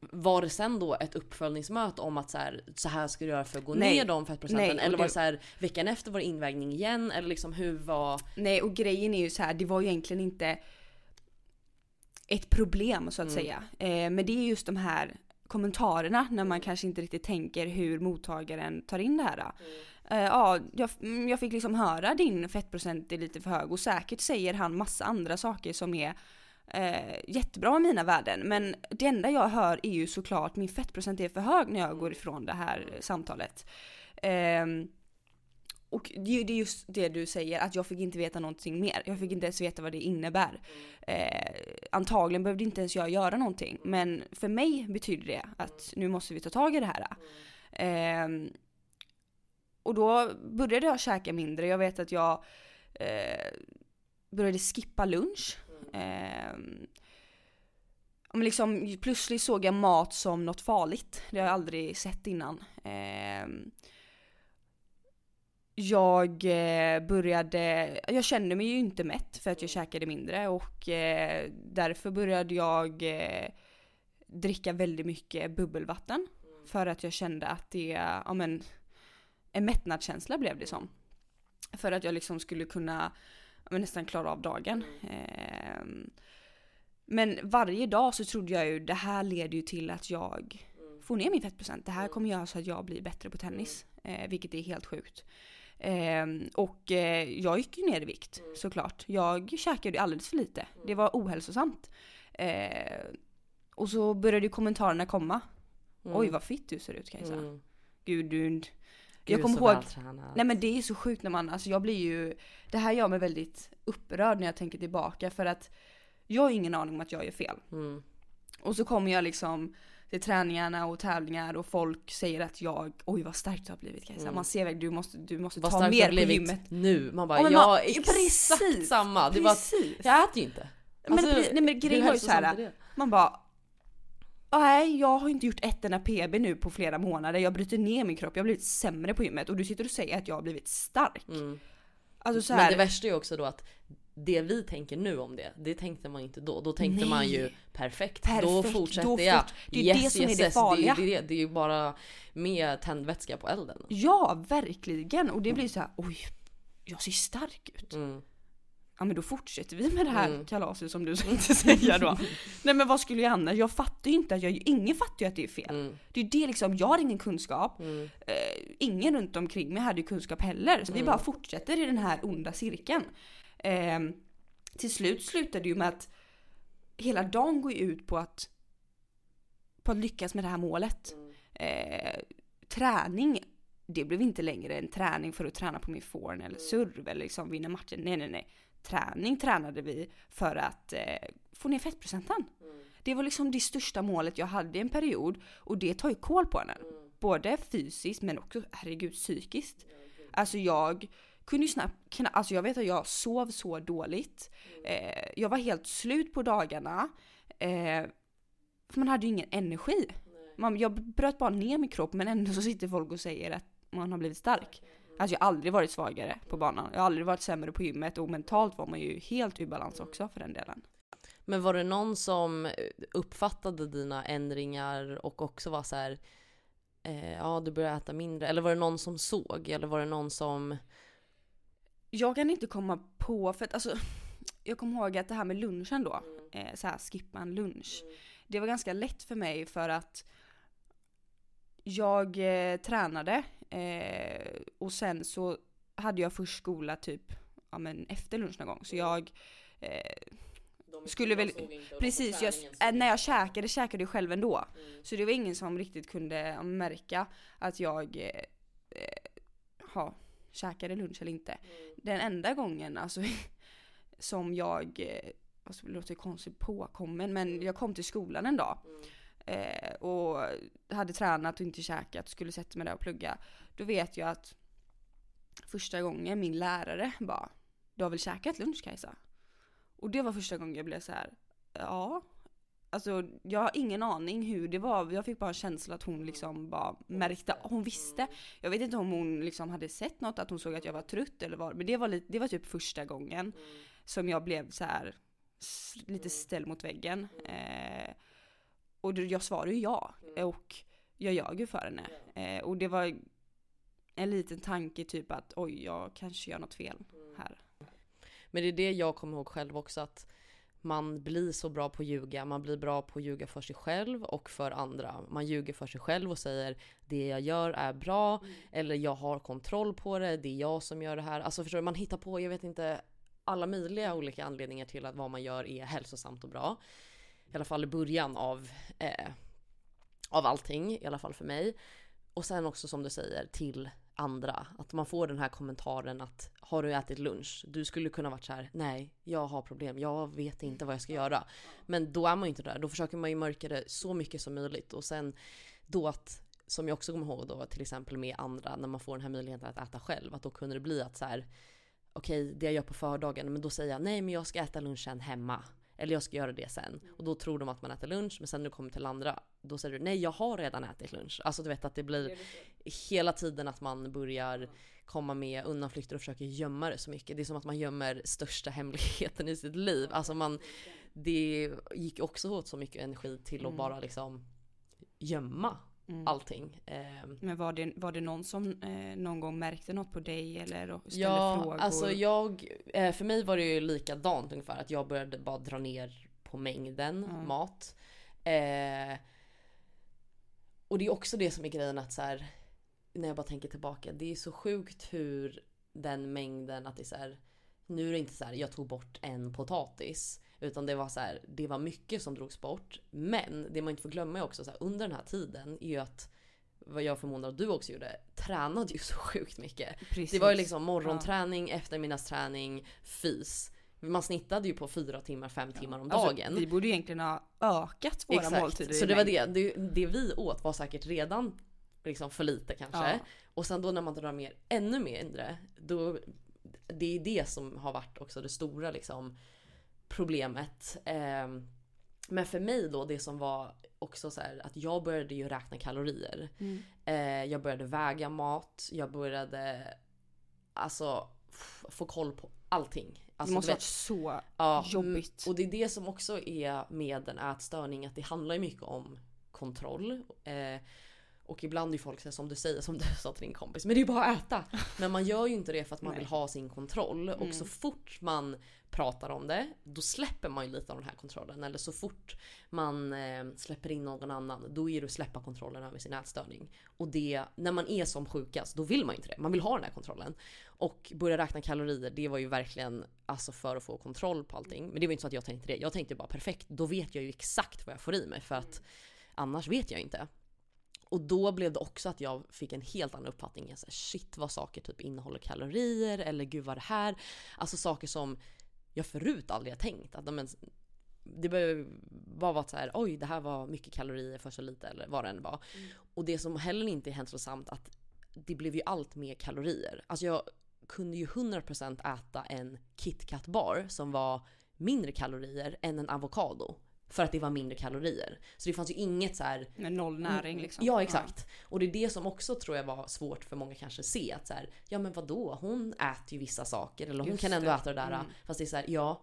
B: Var det sen då ett uppföljningsmöte om att så här, så här ska du göra för att gå
A: Nej.
B: ner de fettprocenten?
A: Nej,
B: eller var det- så här, veckan efter var det invägning igen? Eller liksom hur var...
A: Nej och grejen är ju så här, det var ju egentligen inte ett problem så att
B: Mm.
A: säga. Eh, men det är just de här kommentarerna när man kanske inte riktigt tänker hur mottagaren tar in det här. Eh, ja, jag, mm, jag fick liksom höra din fettprocent är lite för hög och säkert säger han massa andra saker som är eh, jättebra i mina värden. Men det enda jag hör är ju såklart min fettprocent är för hög när jag går ifrån det här samtalet. Ehm, och det är just det du säger, att jag fick inte veta någonting mer. Jag fick inte ens veta vad det innebär. Eh, antagligen behövde inte ens jag göra någonting. Men för mig betyder det att nu måste vi ta tag i det här. Eh, och då började jag käka mindre. Jag vet att jag eh, började skippa lunch. Ehm, Men liksom, plötsligt såg jag mat som något farligt. Det har jag aldrig sett innan. Ehm, Ehm, jag eh, började, jag kände mig ju inte mätt för att jag käkade mindre och eh, därför började jag eh, dricka väldigt mycket bubbelvatten. För att jag kände att det, ja men, en mättnadskänsla blev det som. För att jag liksom skulle kunna men, nästan klara av dagen. Eh, men varje dag så trodde jag ju det här leder ju till att jag får ner min fettprocent. Det här kommer göra så att jag blir bättre på tennis. Vilket är helt sjukt. Eh, och eh, jag gick ju ner i vikt såklart. Jag käkade alldeles för lite. Det var ohälsosamt. Eh, och så började ju kommentarerna komma.
B: Mm.
A: Oj vad fitt du ser ut Kajsa.
B: Mm.
A: Gud du... Jag kommer ihåg... Nej men det är så sjukt när man, alltså jag blir ju... Det här gör mig väldigt upprörd när jag tänker tillbaka för att jag har ingen aning om att jag gör fel.
B: Mm.
A: Och så kommer jag liksom till träningarna och tävlingar och folk säger att jag, oj vad stark du har blivit Kajsa.
B: Mm.
A: Man ser väl, du måste, du måste
B: Vad
A: ta mer på gymmet.
B: nu. Man bara,
A: Ja, men
B: ja
A: man-
B: exakt
A: precis,
B: samma. Det var,
A: Precis.
B: jag äter ju inte.
A: Men,
B: Alltså,
A: pre- nej men grejen var ju såhär, man bara Nej, jag har inte gjort ett enda PB nu på flera månader. Jag bryter ner min kropp, jag har blivit sämre på gymmet och du sitter och säger att jag har blivit stark.
B: Mm.
A: Alltså så
B: Men
A: här,
B: det värsta är ju också då att det vi tänker nu om det, det tänkte man inte då. Då tänkte
A: Nej.
B: man ju perfekt,
A: Perfekt,
B: då fortsätter
A: då
B: jag.
A: fort- det är det som är det farliga.
B: Det, är det, det är ju bara mer tändvätska på elden.
A: Ja, verkligen. Och det blir så här, oj, jag ser stark ut.
B: Mm.
A: Ja men då fortsätter vi med det här
B: Mm.
A: kalaset som du [laughs] tänkte säga då. Nej men vad skulle jag annars? Jag fattar ju inte att jag, ingen fattar ju att det är fel.
B: Mm.
A: Det är det liksom, jag har ingen kunskap.
B: Mm.
A: Eh, ingen runt omkring mig hade kunskap heller. Så vi
B: Mm.
A: bara fortsätter i den här onda cirkeln. Eh, till slut slutade det ju med att hela dagen går ju ut på att, på att lyckas med det här målet. Eh, träning, det blev inte längre en träning för att träna på min forehand eller serve eller liksom vinna matchen. Nej nej nej. Träning tränade vi för att eh, få ner fettprocenten. Det var liksom det största målet jag hade i en period och det tar ju koll på en. Både fysiskt men också, herregud, psykiskt. Alltså jag kunde ju snabbt, kna- alltså jag vet att jag sov så dåligt. Eh, jag var helt slut på dagarna. Eh, för man hade ju ingen energi. Man, jag bröt bara ner min kropp men ändå så sitter folk och säger att man har blivit stark. Alltså jag har aldrig varit svagare på banan. Jag har aldrig varit sämre på gymmet och mentalt var man ju helt ur balans också för den delen.
B: Men var det någon som uppfattade dina ändringar och också var så här, eh, ja du börjar äta mindre? Eller var det någon som såg? Eller var det någon som...
A: Jag kan inte komma på, för att alltså [laughs] jag kommer ihåg att det här med lunchen då, eh, så här skippa en lunch. Det var ganska lätt för mig för att jag eh, tränade eh, och sen så hade jag först skola typ ja, men efter lunch någon gång. Så jag eh, Skulle väl- Precis, jag, äh, när jag käkade käkade jag själv ändå. Så det var ingen som riktigt kunde märka att jag eh, eh, ha, käkade lunch eller inte. Den enda gången alltså [laughs] som jag, eh, alltså, det låter konstigt påkommen, men jag kom till skolan en dag. Eh, och hade tränat och inte käkat, skulle sätta mig där och plugga. Då vet jag att första gången min lärare bara Du har väl käkat lunch Kajsa? Och det var första gången jag blev så här. ja. Alltså jag har ingen aning hur det var. Jag fick bara en känsla att hon liksom bara märkte, hon visste. Jag vet inte om hon liksom hade sett något, att hon såg att jag var trött eller vad. Men det var, lite, det var typ första gången som jag blev så här lite ställd mot väggen. Eh, och jag svarade ju ja. Och jag ljög ju för henne. Eh, och det var en liten tanke typ att oj, jag kanske gör något fel här.
B: Men det är det jag kommer ihåg själv också att man blir så bra på att ljuga. Man blir bra på att ljuga för sig själv och för andra. Man ljuger för sig själv och säger det jag gör är bra eller jag har kontroll på det. Det är jag som gör det här. Alltså förstår du? Man hittar på, jag vet inte, alla möjliga olika anledningar till att vad man gör är hälsosamt och bra. I alla fall i början av, eh, av allting, i alla fall för mig. Och sen också som du säger till andra. Att man får den här kommentaren att har du ätit lunch? Du skulle kunna varit så här, nej, jag har problem, jag vet inte vad jag ska göra. Men då är man ju inte där, då försöker man ju mörka det så mycket som möjligt och sen då att som jag också kommer ihåg då till exempel med andra när man får den här möjligheten att äta själv att då kunde det bli att så här okej det jag gör på fördagen men då säger jag nej men jag ska äta lunchen hemma eller jag ska göra det sen och då tror de att man äter lunch men sen när du kommer till andra då säger du nej jag har redan ätit lunch alltså du vet att det blir hela tiden att man börjar komma med undanflykter och försöker gömma det så mycket. Det är som att man gömmer största hemligheten i sitt liv. Alltså man, det gick också åt så mycket energi till att
A: Mm.
B: bara liksom gömma mm. allting. Eh,
A: Men var det, var det någon som eh, någon gång märkte något på dig eller ställde
B: ja,
A: frågor?
B: alltså jag, eh, för mig var det ju likadant ungefär att jag började bara dra ner på mängden
A: Mm.
B: mat. Eh, och det är också det som är grejen att så här, när jag bara tänker tillbaka, det är så sjukt hur den mängden att det är så här, nu är det inte så här, jag tog bort en potatis. Utan det var så här, det var mycket som drogs bort. Men det man inte får glömma är också så här, under den här tiden är ju att vad jag förmodar att du också gjorde, tränade ju så sjukt mycket.
A: Precis.
B: Det var ju liksom morgonträning, eftermiddagsträning, fys. Man snittade ju på fyra timmar, fem timmar om dagen.
A: Alltså, vi borde ju egentligen ha ökat våra
B: Exakt.
A: måltider.
B: Så det var det. det. Det vi åt var säkert redan liksom för lite kanske.
A: Ja.
B: Och sen då när man drar mer, ännu mindre, då det är det som har varit också det stora liksom problemet. Ehm, men för mig då, det som var också så här att jag började ju räkna kalorier.
A: Mm.
B: Eh, jag började väga mat, jag började alltså få koll på allting. Alltså,
A: det måste varit så
B: Ja,
A: jobbigt.
B: mm, Och det är det som också är med en ätstörning, att det handlar ju mycket om kontroll. Eh, och ibland är ju folk så som du säger, som [laughs] du sa till din kompis, men det är ju bara att äta. [laughs] Men man gör ju inte det för att man
A: Nej.
B: vill ha sin kontroll. Och
A: Mm.
B: så fort man pratar om det, då släpper man ju lite av den här kontrollen. Eller så fort man eh, släpper in någon annan, då är det att släppa kontrollen över sin ätstörning. Och det, när man är som sjukast, då vill man ju inte det. Man vill ha den här kontrollen. Och börja räkna kalorier, det var ju verkligen alltså för att få kontroll på allting. Men det var inte så att jag tänkte det. Jag tänkte bara perfekt, då vet jag ju exakt vad jag får i mig. För att annars vet jag inte. Och då blev det också att jag fick en helt annan uppfattning. Jag sa, shit vad saker typ innehåller kalorier eller gud vad det här. Alltså saker som jag förut aldrig har tänkt. Att, men, det bara vara så här, oj det här var mycket kalorier för så lite eller vad det än var. Och det som heller inte är hälsosamt att det blev ju allt mer kalorier. Alltså jag kunde ju 100% äta en KitKat bar som var mindre kalorier än en avokado. För att det var mindre kalorier. Så det fanns ju inget så här
A: Med noll näring liksom.
B: Ja exakt. Och det är det som också tror jag var svårt för många kanske att se. Att så här, ja men vadå, hon äter ju vissa saker. Eller hon
A: Just
B: kan ändå
A: det.
B: äta det där.
A: Mm.
B: Fast det är så här, ja.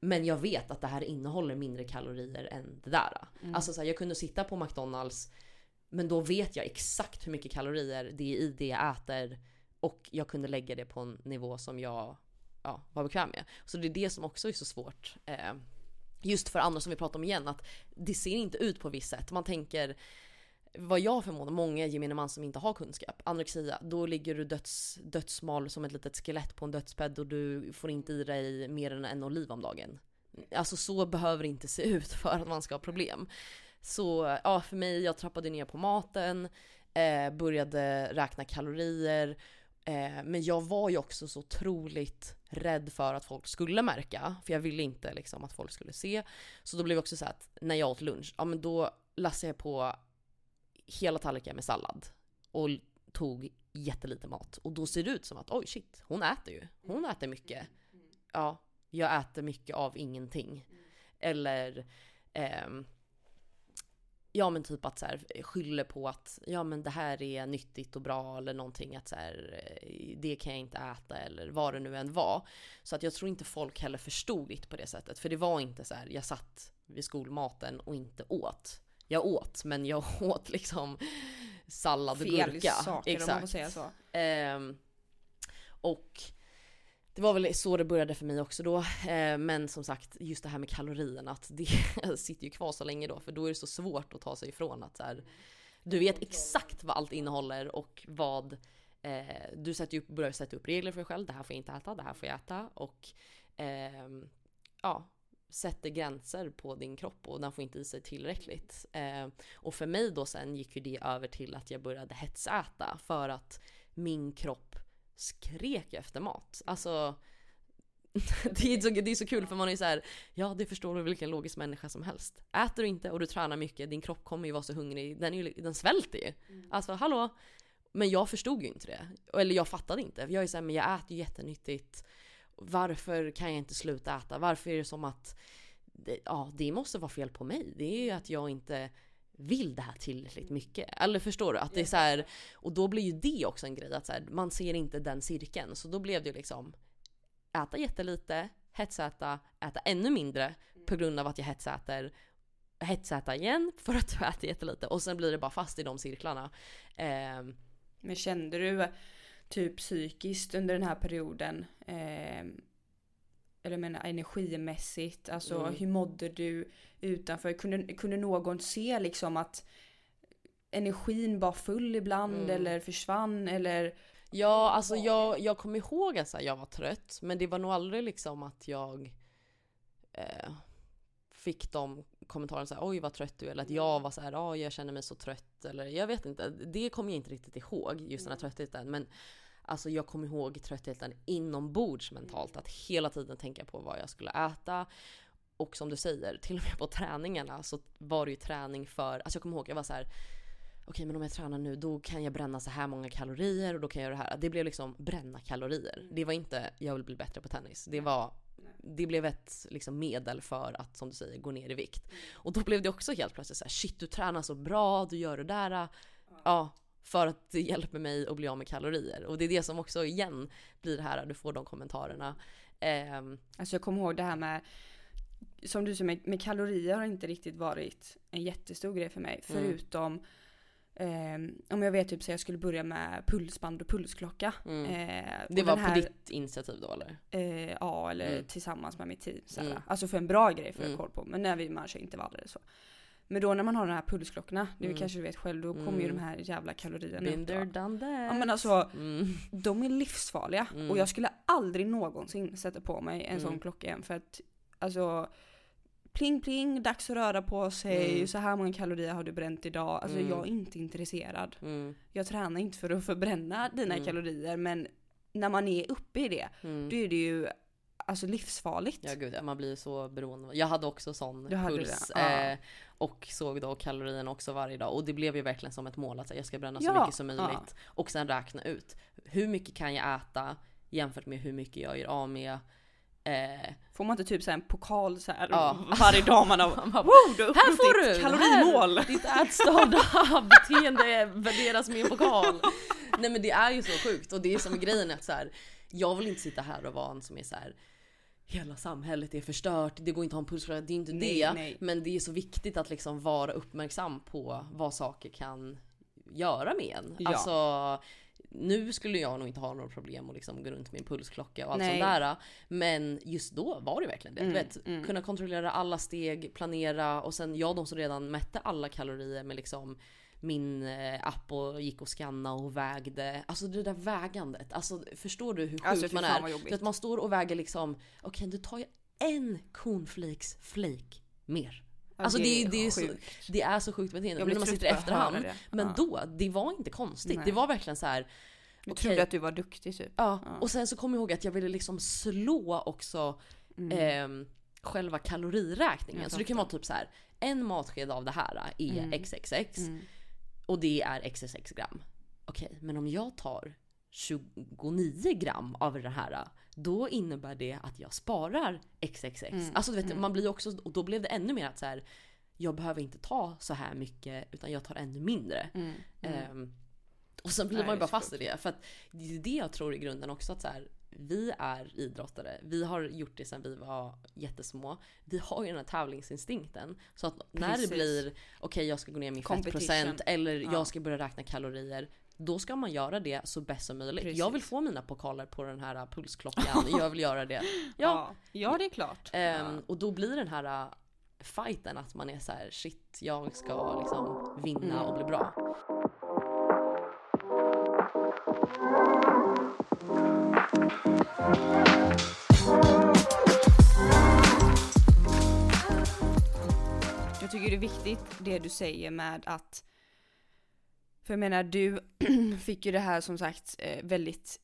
B: Men jag vet att det här innehåller mindre kalorier än det där.
A: Mm.
B: Alltså så här, jag kunde sitta på McDonalds. Men då vet jag exakt hur mycket kalorier det är i det jag äter. Och jag kunde lägga det på en nivå som jag ja, var bekväm med. Så det är det som också är så svårt. Eh, just för andra som vi pratar om igen, att det ser inte ut på visst sätt. Man tänker, vad jag förmodar, många gemene man som inte har kunskap, anorexia, då ligger du döds, dödsmal som ett litet skelett på en dödsbädd och du får inte i dig mer än en oliv om dagen. Alltså så behöver det inte se ut för att man ska ha problem. Så ja, för mig, jag trappade ner på maten, eh, började räkna kalorier, eh, men jag var ju också så otroligt rädd för att folk skulle märka, för jag ville inte liksom att folk skulle se. Så då blev det också så att när jag åt lunch, ja men då lassade jag på hela tallrikar med sallad och tog jättelite mat. Och då ser det ut som att oj shit, hon äter ju. Hon äter mycket. Ja, jag äter mycket av ingenting. Eller ehm, Ja men typ att så här, skyller på att ja men det här är nyttigt och bra eller någonting att så här, eh, det kan jag inte äta eller vad det nu än var. Så att jag tror inte folk heller förstod det på det sättet. För det var inte så här, jag satt vid skolmaten och inte åt. Jag åt, men jag [laughs] åt liksom sallad och
A: Fel
B: gurka.
A: saker om man får säga så.
B: Ehm, och det var väl så det började för mig också då. Eh, men som sagt, just det här med kalorierna, att det [laughs] sitter ju kvar så länge då. För då är det så svårt att ta sig ifrån att så här, du vet exakt vad allt innehåller och vad eh, du sätter upp, börjar sätta upp regler för dig själv. Det här får jag inte äta, det här får jag äta. Och eh, ja, sätter gränser på din kropp och den får inte i sig tillräckligt. Eh, och för mig då sen gick ju det över till att jag började hetsäta för att min kropp skrek efter mat. Alltså [laughs] det är, så, det är så kul för man är så här, ja det förstår du vilken logisk människa som helst. Äter du inte och du tränar mycket, din kropp kommer ju vara så hungrig, den, är ju, den svälter ju. Alltså hallå? Men jag förstod ju inte det. Eller jag fattade inte. Jag är såhär, men jag äter ju jättenyttigt. Varför kan jag inte sluta äta? Varför är det som att det, ja, det måste vara fel på mig. Det är ju att jag inte vill det här tillräckligt mycket. Eller förstår du? Att det är så här, och då blir ju det också en grej att så här, man ser inte den cirkeln. Så då blev det ju liksom äta jättelite, hetsäta, äta ännu mindre på grund av att jag hetsäter. hetsäta igen för att du äter jättelite och sen blir det bara fast i de cirklarna. Eh,
A: Men kände du typ psykiskt under den här perioden, eh, eller jag menar energimässigt, alltså
B: Mm.
A: hur mådde du utanför? Kunde, kunde någon se liksom att energin var full ibland
B: Mm.
A: eller försvann eller?
B: Ja, alltså jag, jag kommer ihåg att jag var trött, men det var nog aldrig liksom att jag eh, fick de kommentarerna så här, oj vad trött du eller att jag var så här, ja jag känner mig så trött, eller jag vet inte, det kommer jag inte riktigt ihåg, just den här tröttheten, men alltså jag kommer ihåg tröttheten inombords mentalt, att hela tiden tänka på vad jag skulle äta. Och som du säger, till och med på träningarna så var det ju träning för, alltså jag kommer ihåg, jag var så här okej men om jag tränar nu då kan jag bränna så här många kalorier och då kan jag göra det här. Det blev liksom bränna kalorier. Det var inte jag vill bli bättre på tennis. Det var det blev ett liksom, medel för att som du säger gå ner i vikt. Och då blev det också helt plötsligt så här, shit du tränar så bra, du gör det där. Ja, för att det hjälper mig att bli av med kalorier. Och det är det som också igen blir det här, du får de kommentarerna. Ehm,
A: Alltså jag kommer ihåg det här med som du säger med, kalorier har inte riktigt varit en jättestor grej för mig.
B: Mm.
A: Förutom ehm, om jag vet typ så jag skulle börja med pulsband och pulsklocka.
B: mm.
A: Eh,
B: det
A: och
B: var
A: den
B: på
A: här-
B: ditt initiativ då eller?
A: Eh, ja, eller
B: Mm.
A: tillsammans med mitt team. Såhär.
B: Mm.
A: Alltså för en bra grej för att
B: Mm.
A: koll på. Men när vi kör intervaller eller så. Men då när man har de här pulsklockorna, det
B: Mm.
A: kanske du vet själv, då kommer ju
B: Mm.
A: de här jävla kalorierna
B: Been
A: upp.
B: there, done that.
A: Ja men alltså,
B: Mm.
A: de är livsfarliga.
B: Mm.
A: Och jag skulle aldrig någonsin sätta på mig en sån
B: Mm.
A: klocka igen. För att alltså Pling pling, dags att röra på sig,
B: Mm.
A: så här många kalorier har du bränt idag. Alltså
B: Mm.
A: jag är inte intresserad.
B: Mm.
A: Jag tränar inte för att förbränna dina
B: Mm.
A: kalorier men när man är uppe i det,
B: Mm.
A: då är det ju alltså livsfarligt.
B: Ja gud, man blir så beroende. Jag hade också sån
A: Du
B: puls. Eh, och såg då kalorierna också varje dag. Och det blev ju verkligen som ett mål att jag ska bränna så
A: Ja,
B: mycket som möjligt.
A: ja.
B: Och sen räkna ut. Hur mycket kan jag äta jämfört med hur mycket jag gör av med. Eh,
A: Får man inte typ så här en pokal så här
B: Ja.
A: varje dag man har [laughs] wow, du har
B: här får
A: ditt
B: du!
A: kalorimål!
B: Här, ditt ätstörda beteende värderas med en pokal. Nej men det är ju så sjukt. Och det är som grejen att så här, jag vill inte sitta här och vara en som är så här. Hela samhället är förstört, det går inte att ha en pulsklocka, det är inte
A: Nej,
B: det.
A: nej.
B: Men det är så viktigt att liksom vara uppmärksam på vad saker kan göra med en.
A: Ja.
B: Alltså, nu skulle jag nog inte ha några problem att liksom gå runt med en pulsklocka och allt
A: Nej.
B: sånt där. Men just då var det verkligen det.
A: Mm,
B: vet,
A: mm.
B: kunna kontrollera alla steg, planera och sen jag de som redan mätte alla kalorier med liksom min eh, app och gick och scanna och vägde. Alltså det där vägandet. Alltså förstår du hur sjukt
A: Alltså,
B: man är?
A: jobbigt.
B: vet, man står och väger liksom, okej du tar ju en cornflakes flake mer. Alltså det, är- det, är så, det är så sjukt beteende.
A: Jag
B: Men
A: blir
B: när man sitter i
A: att
B: efterhand.
A: det.
B: Men
A: Ja.
B: då, det var inte konstigt.
A: Nej.
B: Det var verkligen så här.
A: Du
B: okej.
A: trodde att du var duktig typ.
B: Ja,
A: Ja.
B: och sen så kommer jag ihåg att jag ville liksom slå också
A: Mm.
B: ehm, själva kaloriräkningen. Så det kan vara typ så här. En matsked av det här är
A: Mm.
B: XXX
A: Mm.
B: Och det är XXX gram. Okej, men om jag tar 29 gram av det här, då innebär det att jag sparar XXX.
A: Mm,
B: Alltså du vet,
A: mm.
B: man blir också, och då blev det ännu mer att så här, jag behöver inte ta så här mycket utan jag tar ännu mindre.
A: Mm.
B: Ehm, och sen blir
A: Nej,
B: man ju bara fast i det. För att det är det jag tror i grunden också att så här, vi är idrottare. Vi har gjort det sedan vi var jättesmå. Vi har ju den här tävlingsinstinkten. Så att när
A: Precis.
B: det blir okej jag ska gå ner min fettprocent eller
A: Ja.
B: jag ska börja räkna kalorier. Då ska man göra det så bäst som möjligt.
A: Precis.
B: Jag vill få mina pokaler på den här pulsklockan. jag vill göra det. [laughs] Ja.
A: Ja. det är klart. Ja.
B: Och då blir den här äh, fighten att man är så här: shit jag ska liksom vinna
A: Mm.
B: och bli bra.
A: Jag tycker det är viktigt det du säger med att för jag menar du [clears throat] fick ju det här som sagt eh, väldigt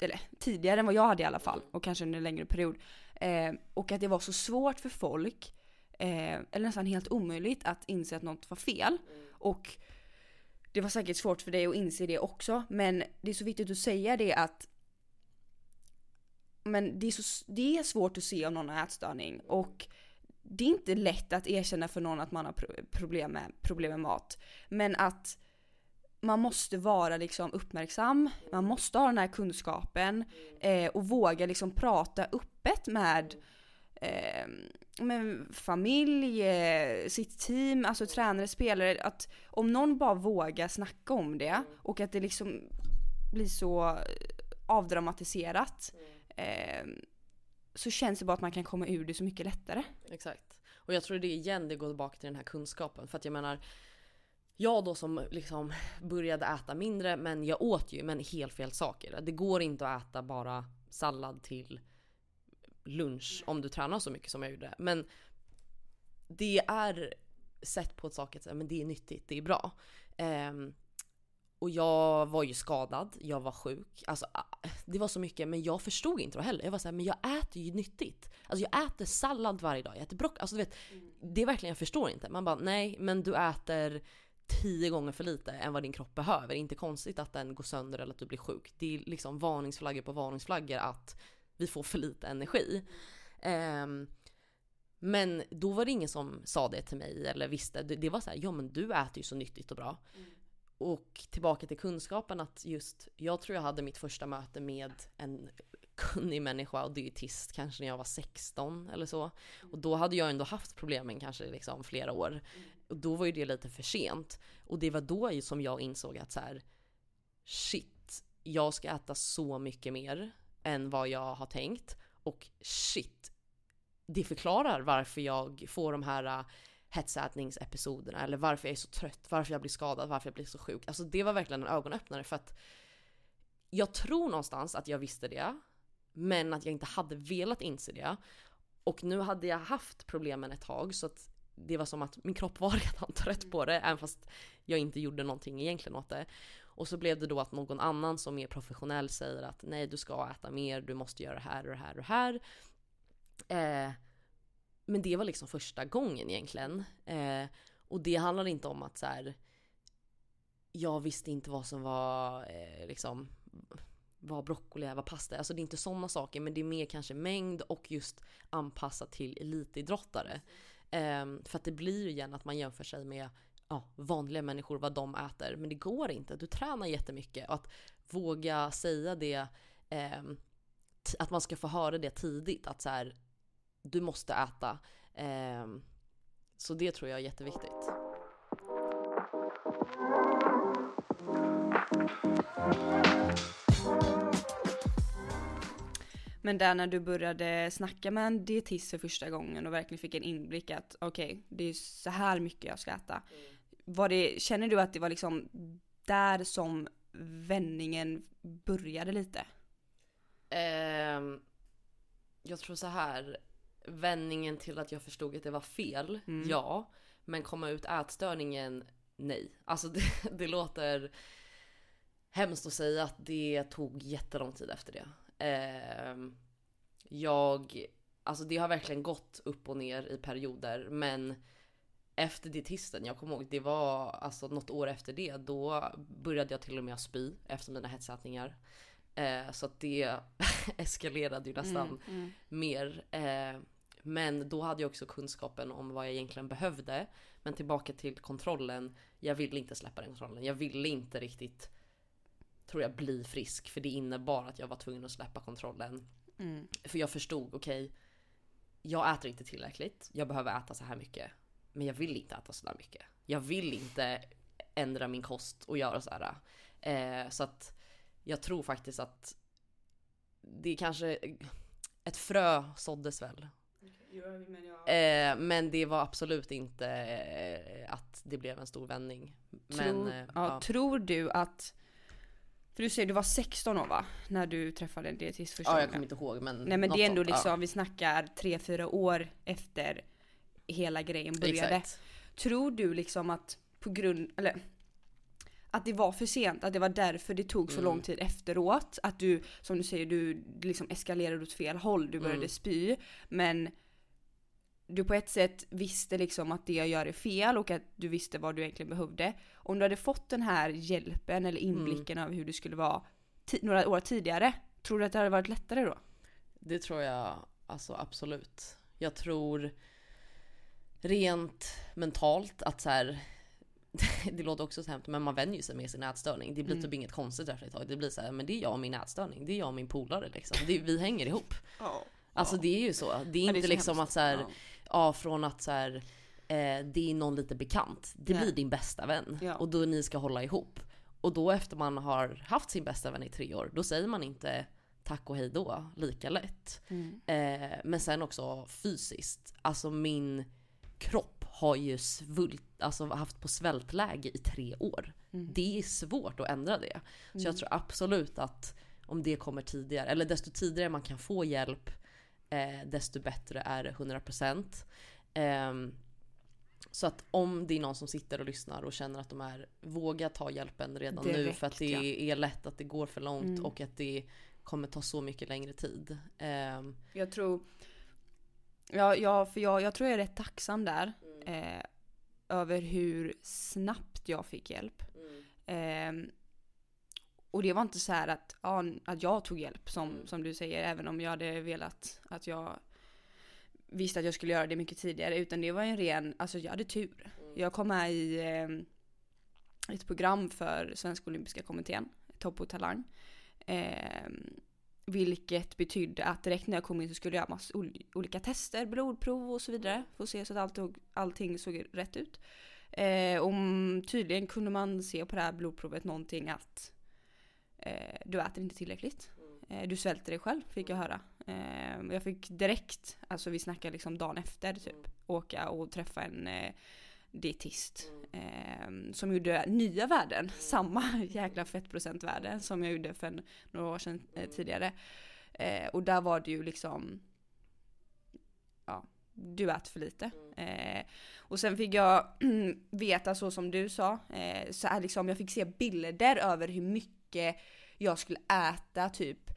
A: eller tidigare än vad jag hade i alla fall och kanske under en längre period. Eh, och att det var så svårt för folk, eh, eller nästan helt omöjligt att inse att något var fel. Och det var säkert svårt för dig att inse det också men det är så viktigt att säga det att men det är, så, det är svårt att se om någon har ätstörning och det är inte lätt att erkänna för någon att man har problem med, problem med mat. Men att man måste vara liksom uppmärksam, man måste ha den här kunskapen eh, och våga liksom prata öppet med eh, men familj, eh, sitt team, alltså tränare, spelare. Att om någon bara vågar snacka om det och att det liksom blir så avdramatiserat. Eh, så känns det bara att man kan komma ur det så mycket lättare.
B: Exakt. Och jag tror det igen det går tillbaka till den här kunskapen. För att jag menar, jag då som liksom började äta mindre, men jag åt ju men helt fel saker. Det går inte att äta bara sallad till lunch om du tränar så mycket som jag gjorde. Men det är sett på ett sak att men det är nyttigt, det är bra. Um, och jag var ju skadad, jag var sjuk. Alltså det var så mycket, men jag förstod inte det heller. Jag var såhär, men jag äter ju nyttigt. Alltså jag äter sallad varje dag, jag äter broccoli. Alltså du vet, mm. det är verkligen, jag förstår inte. Man bara, nej men du äter tio gånger för lite än vad din kropp behöver. Det är inte konstigt att den går sönder eller att du blir sjuk. Det är liksom varningsflaggor på varningsflaggor att vi får för lite energi. Um, men då var det ingen som sa det till mig eller visste. Det, det var så här, ja men du äter ju så nyttigt och bra. Mm. Och tillbaka till kunskapen att just, jag tror jag hade mitt första möte med en kunnig människa och dietist kanske när jag var 16 eller så. Och då hade jag ändå haft problemen kanske liksom flera år. Och då var ju det lite för sent. Och det var då som jag insåg att så här, shit, jag ska äta så mycket mer än vad jag har tänkt. Och shit, det förklarar varför jag får de här hetsätningsepisoderna eller varför jag är så trött, varför jag blir skadad, varför jag blir så sjuk. Alltså det var verkligen en ögonöppnare för att jag tror någonstans att jag visste det, men att jag inte hade velat inse det. Och nu hade jag haft problemen ett tag så att det var som att min kropp var [laughs] redan trött på det, även fast jag inte gjorde någonting egentligen åt det. Och så blev det då att någon annan som är professionell säger att nej, du ska äta mer, du måste göra det här och det här och det här. Eh, men det var liksom första gången egentligen. Eh, och det handlar inte om att så här, jag visste inte vad som var eh, liksom vad broccoli är, vad pasta är. Alltså det är inte sådana saker men det är mer kanske mängd och just anpassat till elitidrottare. Eh, för att det blir ju igen att man jämför sig med ja, vanliga människor, vad de äter. Men det går inte. Du tränar jättemycket och att våga säga det eh, att man ska få höra det tidigt att så här, du måste äta. Eh, så det tror jag är jätteviktigt.
A: Men där när du började snacka med en dietist för första gången och verkligen fick en inblick att okej, okay, det är så här mycket jag ska äta. Mm. Var det, känner du att det var liksom där som vändningen började lite?
B: Um, jag tror så här vändningen till att jag förstod att det var fel, mm. ja. Men komma ut ätstörningen, nej. Alltså [laughs] det, det låter hemskt att säga att det tog jättelång tid efter det. Eh, jag, alltså det har verkligen gått upp och ner i perioder men efter dietisten, jag kommer ihåg det var alltså något år efter det, då började jag till och med spy efter mina hetsätningar. Eh, så att det [laughs] eskalerade ju nästan mm, mm. mer. Eh, men då hade jag också kunskapen om vad jag egentligen behövde. Men tillbaka till kontrollen. Jag ville inte släppa den kontrollen. Jag ville inte riktigt, tror jag, bli frisk. För det innebar att jag var tvungen att släppa kontrollen. Mm. För jag förstod, okej, okay, jag äter inte tillräckligt. Jag behöver äta så här mycket. Men jag vill inte äta så där mycket. Jag vill inte ändra min kost och göra så här. Eh, så att jag tror faktiskt att det är kanske ett frö såddes väl eh, men det var absolut inte eh, att det blev en stor vändning.
A: Men, eh, ja, ja. Tror du att för du säger du var 16 år va? När du träffade en dietist första
B: gången. Ja jag kommer inte ihåg men
A: Nej men det är ändå sånt, liksom, ja. vi snackar 3-4 år efter hela grejen började. Exakt. Tror du liksom att på grund, eller att det var för sent, att det var därför det tog så mm. lång tid efteråt. Att du, som du säger, du liksom eskalerade åt fel håll, du började mm. spy. Men du på ett sätt visste liksom att det jag gör är fel och att du visste vad du egentligen behövde. Om du hade fått den här hjälpen eller inblicken mm. av hur du skulle vara några år tidigare, tror du att det hade varit lättare då?
B: Det tror jag alltså absolut. Jag tror rent mentalt att så här, [laughs] det låter också så hemskt men man vänjer sig med sin ätstörning. Det blir mm. typ inget konstigt efter ett tag. Det blir så här, men det är jag och min ätstörning. Det är jag och min polare liksom. Det, vi hänger ihop. Oh. Alltså
A: Ja.
B: det är ju så. Det är
A: Ja,
B: inte
A: så
B: liksom
A: hemskt.
B: att så här,
A: Ja.
B: ja från att så här, eh, det är någon lite bekant. Det
A: Nej.
B: blir din bästa vän.
A: Ja.
B: Och då ni ska hålla ihop. Och då efter man har haft sin bästa vän i tre år, då säger man inte tack och hej då lika lätt.
A: Mm.
B: Eh, men sen också fysiskt. Alltså min kropp har ju svult, alltså haft på svältläge i tre år.
A: Mm.
B: Det är svårt att ändra det. Så jag
A: Mm.
B: tror absolut att om det kommer tidigare, eller desto tidigare man kan få hjälp, eh, desto bättre är det 100%. Ehm, så att om det är någon som sitter och lyssnar och känner att de är, våga ta hjälpen redan nu
A: Direkt,
B: för att det
A: ja.
B: är lätt att det går för långt
A: Mm.
B: och att det kommer ta så mycket längre tid. Ehm,
A: Jag tror, ja, ja för jag, jag tror jag är rätt tacksam där.
B: Mm.
A: Eh, över hur snabbt jag fick hjälp. Ehm, och det var inte så här att, ja, att jag tog hjälp som,
B: Mm.
A: som du säger, även om jag hade velat att jag visste att jag skulle göra det mycket tidigare. Utan det var en ren, alltså jag hade tur. Jag kom med i eh, ett program för Svenska Olympiska Kommittén, Topp och Talang. Ehm, vilket betydde att direkt när jag kom in så skulle jag göra massa ol- olika tester, blodprov och så vidare. För att se så att allt, tog- allting såg rätt ut. Eh, och tydligen kunde man se på det här blodprovet någonting att eh, du äter inte tillräckligt. Eh, du svälter dig själv fick jag höra. Eh, jag fick direkt, alltså vi snackar liksom dagen efter typ, åka och träffa en eh, dietist. Eh, som gjorde nya värden, samma [laughs] jäkla fettprocentvärden som jag gjorde för några år sedan eh, tidigare. Eh, och där var det ju liksom, ja, du äter för lite. Eh, och sen fick jag [clears throat] veta så som du sa, eh, så här liksom, jag fick se bilder över hur mycket jag skulle äta typ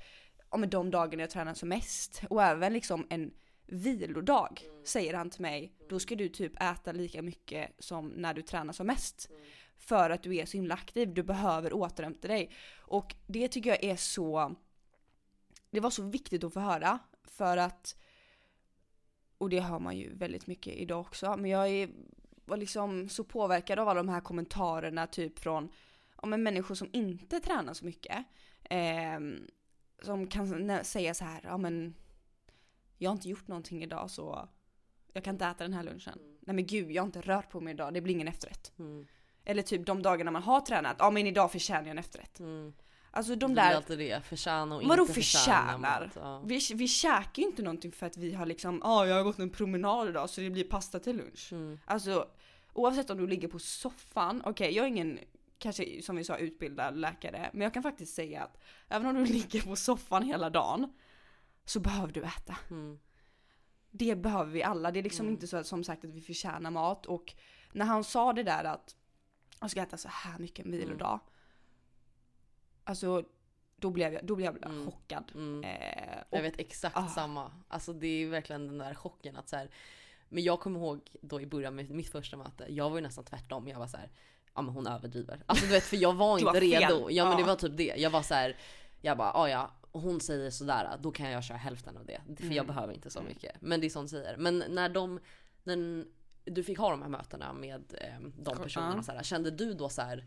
A: ja, men de dagarna jag tränar som mest. Och även liksom en vilodag säger han till mig. Då ska du typ äta lika mycket som när du tränar som mest. För att du är så himla aktiv, du behöver återhämta dig. Och det tycker jag är så... Det var så viktigt att få höra. För att... Och det hör man ju väldigt mycket idag också. Men jag är, var liksom så påverkad av alla de här kommentarerna typ från ja, men människor som inte tränar så mycket. Ehm, som kan säga så här, ja men jag har inte gjort någonting idag så jag kan inte äta den här lunchen. Nej men gud, jag har inte rört på mig idag, det blir ingen efterrätt.
B: Mm.
A: Eller typ de dagarna man har tränat, ja men idag förtjänar jag en efterrätt.
B: Mm.
A: Alltså
B: De
A: de
B: det är
A: där,
B: alltid det, förtjäna och
A: Vadå
B: inte förtjäna
A: förtjänar?
B: mat. Ja.
A: vi, vi käkar ju inte någonting för att vi har liksom, ja jag har gått en promenad idag så det blir pasta till lunch.
B: Mm.
A: Alltså oavsett om du ligger på soffan, okej jag är ingen kanske som vi sa utbildad läkare, men jag kan faktiskt säga att även om du [laughs] ligger på soffan hela dagen så behöver du äta.
B: Mm.
A: Det behöver vi alla. Det är liksom
B: Mm.
A: inte så att, som sagt att vi förtjänar mat och när han sa det där att jag ska äta så här mycket en vilodag. Alltså då blev jag, då blev jag
B: Mm.
A: chockad.
B: Mm.
A: Eh, och,
B: Jag vet exakt
A: ah.
B: samma. Alltså det är verkligen den där chocken att så här, Men jag kommer ihåg då i början med mitt första möte, jag var ju nästan tvärtom. Jag var så här, ja men hon överdriver. Alltså du vet för jag var [laughs] inte
A: var
B: redo. Ja men det
A: Ja.
B: var typ det. Jag var så här, jag bara, ah, ja hon säger sådär, då kan jag köra hälften av det. För jag
A: Mm.
B: behöver inte så
A: Mm.
B: mycket. Men det är sånt säger. Men när de, när du fick ha de här mötena med eh, de
A: Ja.
B: personerna, så här, kände du då så här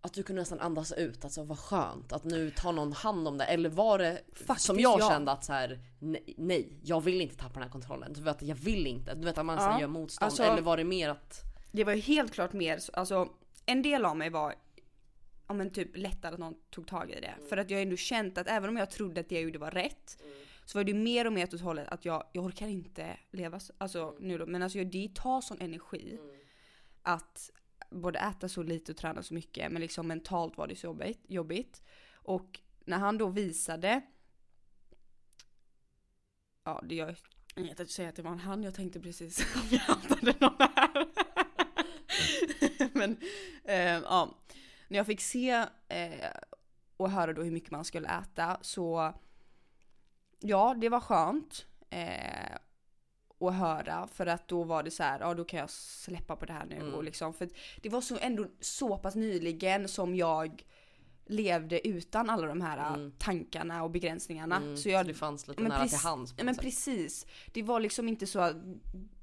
B: att du kunde nästan andas ut, alltså vad skönt att nu tar någon hand om det. Eller var det
A: Faktiskt,
B: som jag
A: ja.
B: kände att så här, nej, nej, jag vill inte tappa den här kontrollen. Du vet, jag vill inte. Du vet att man
A: Ja,
B: gör motstånd.
A: alltså-
B: Eller var det mer att...
A: det var ju helt klart mer, så- alltså en del av mig var ja men typ lättare att någon tog tag i det. För att jag ändå känt att även om jag trodde att det jag gjorde var rätt så var det mer och mer åt hållet att jag, jag orkar inte leva så- alltså, nu då. Men alltså det tar sån energi att både äta så lite och träna så mycket men liksom mentalt var det så jobbigt. jobbigt. Och när han då visade Ja det gör inget att säga att det var en han, jag tänkte precis [laughs] om jag hade någon här. [laughs] men eh, ja, när jag fick se eh, och höra då hur mycket man skulle äta så ja det var skönt. Eh, att höra för att då var det så här, ja då kan jag släppa på det här nu
B: Mm.
A: och liksom för det var så ändå så pass nyligen som jag levde utan alla de här
B: Mm.
A: tankarna och begränsningarna.
B: Mm,
A: så jag
B: det fanns lite
A: men
B: nära till hands
A: men
B: sätt.
A: precis. Det var liksom inte så att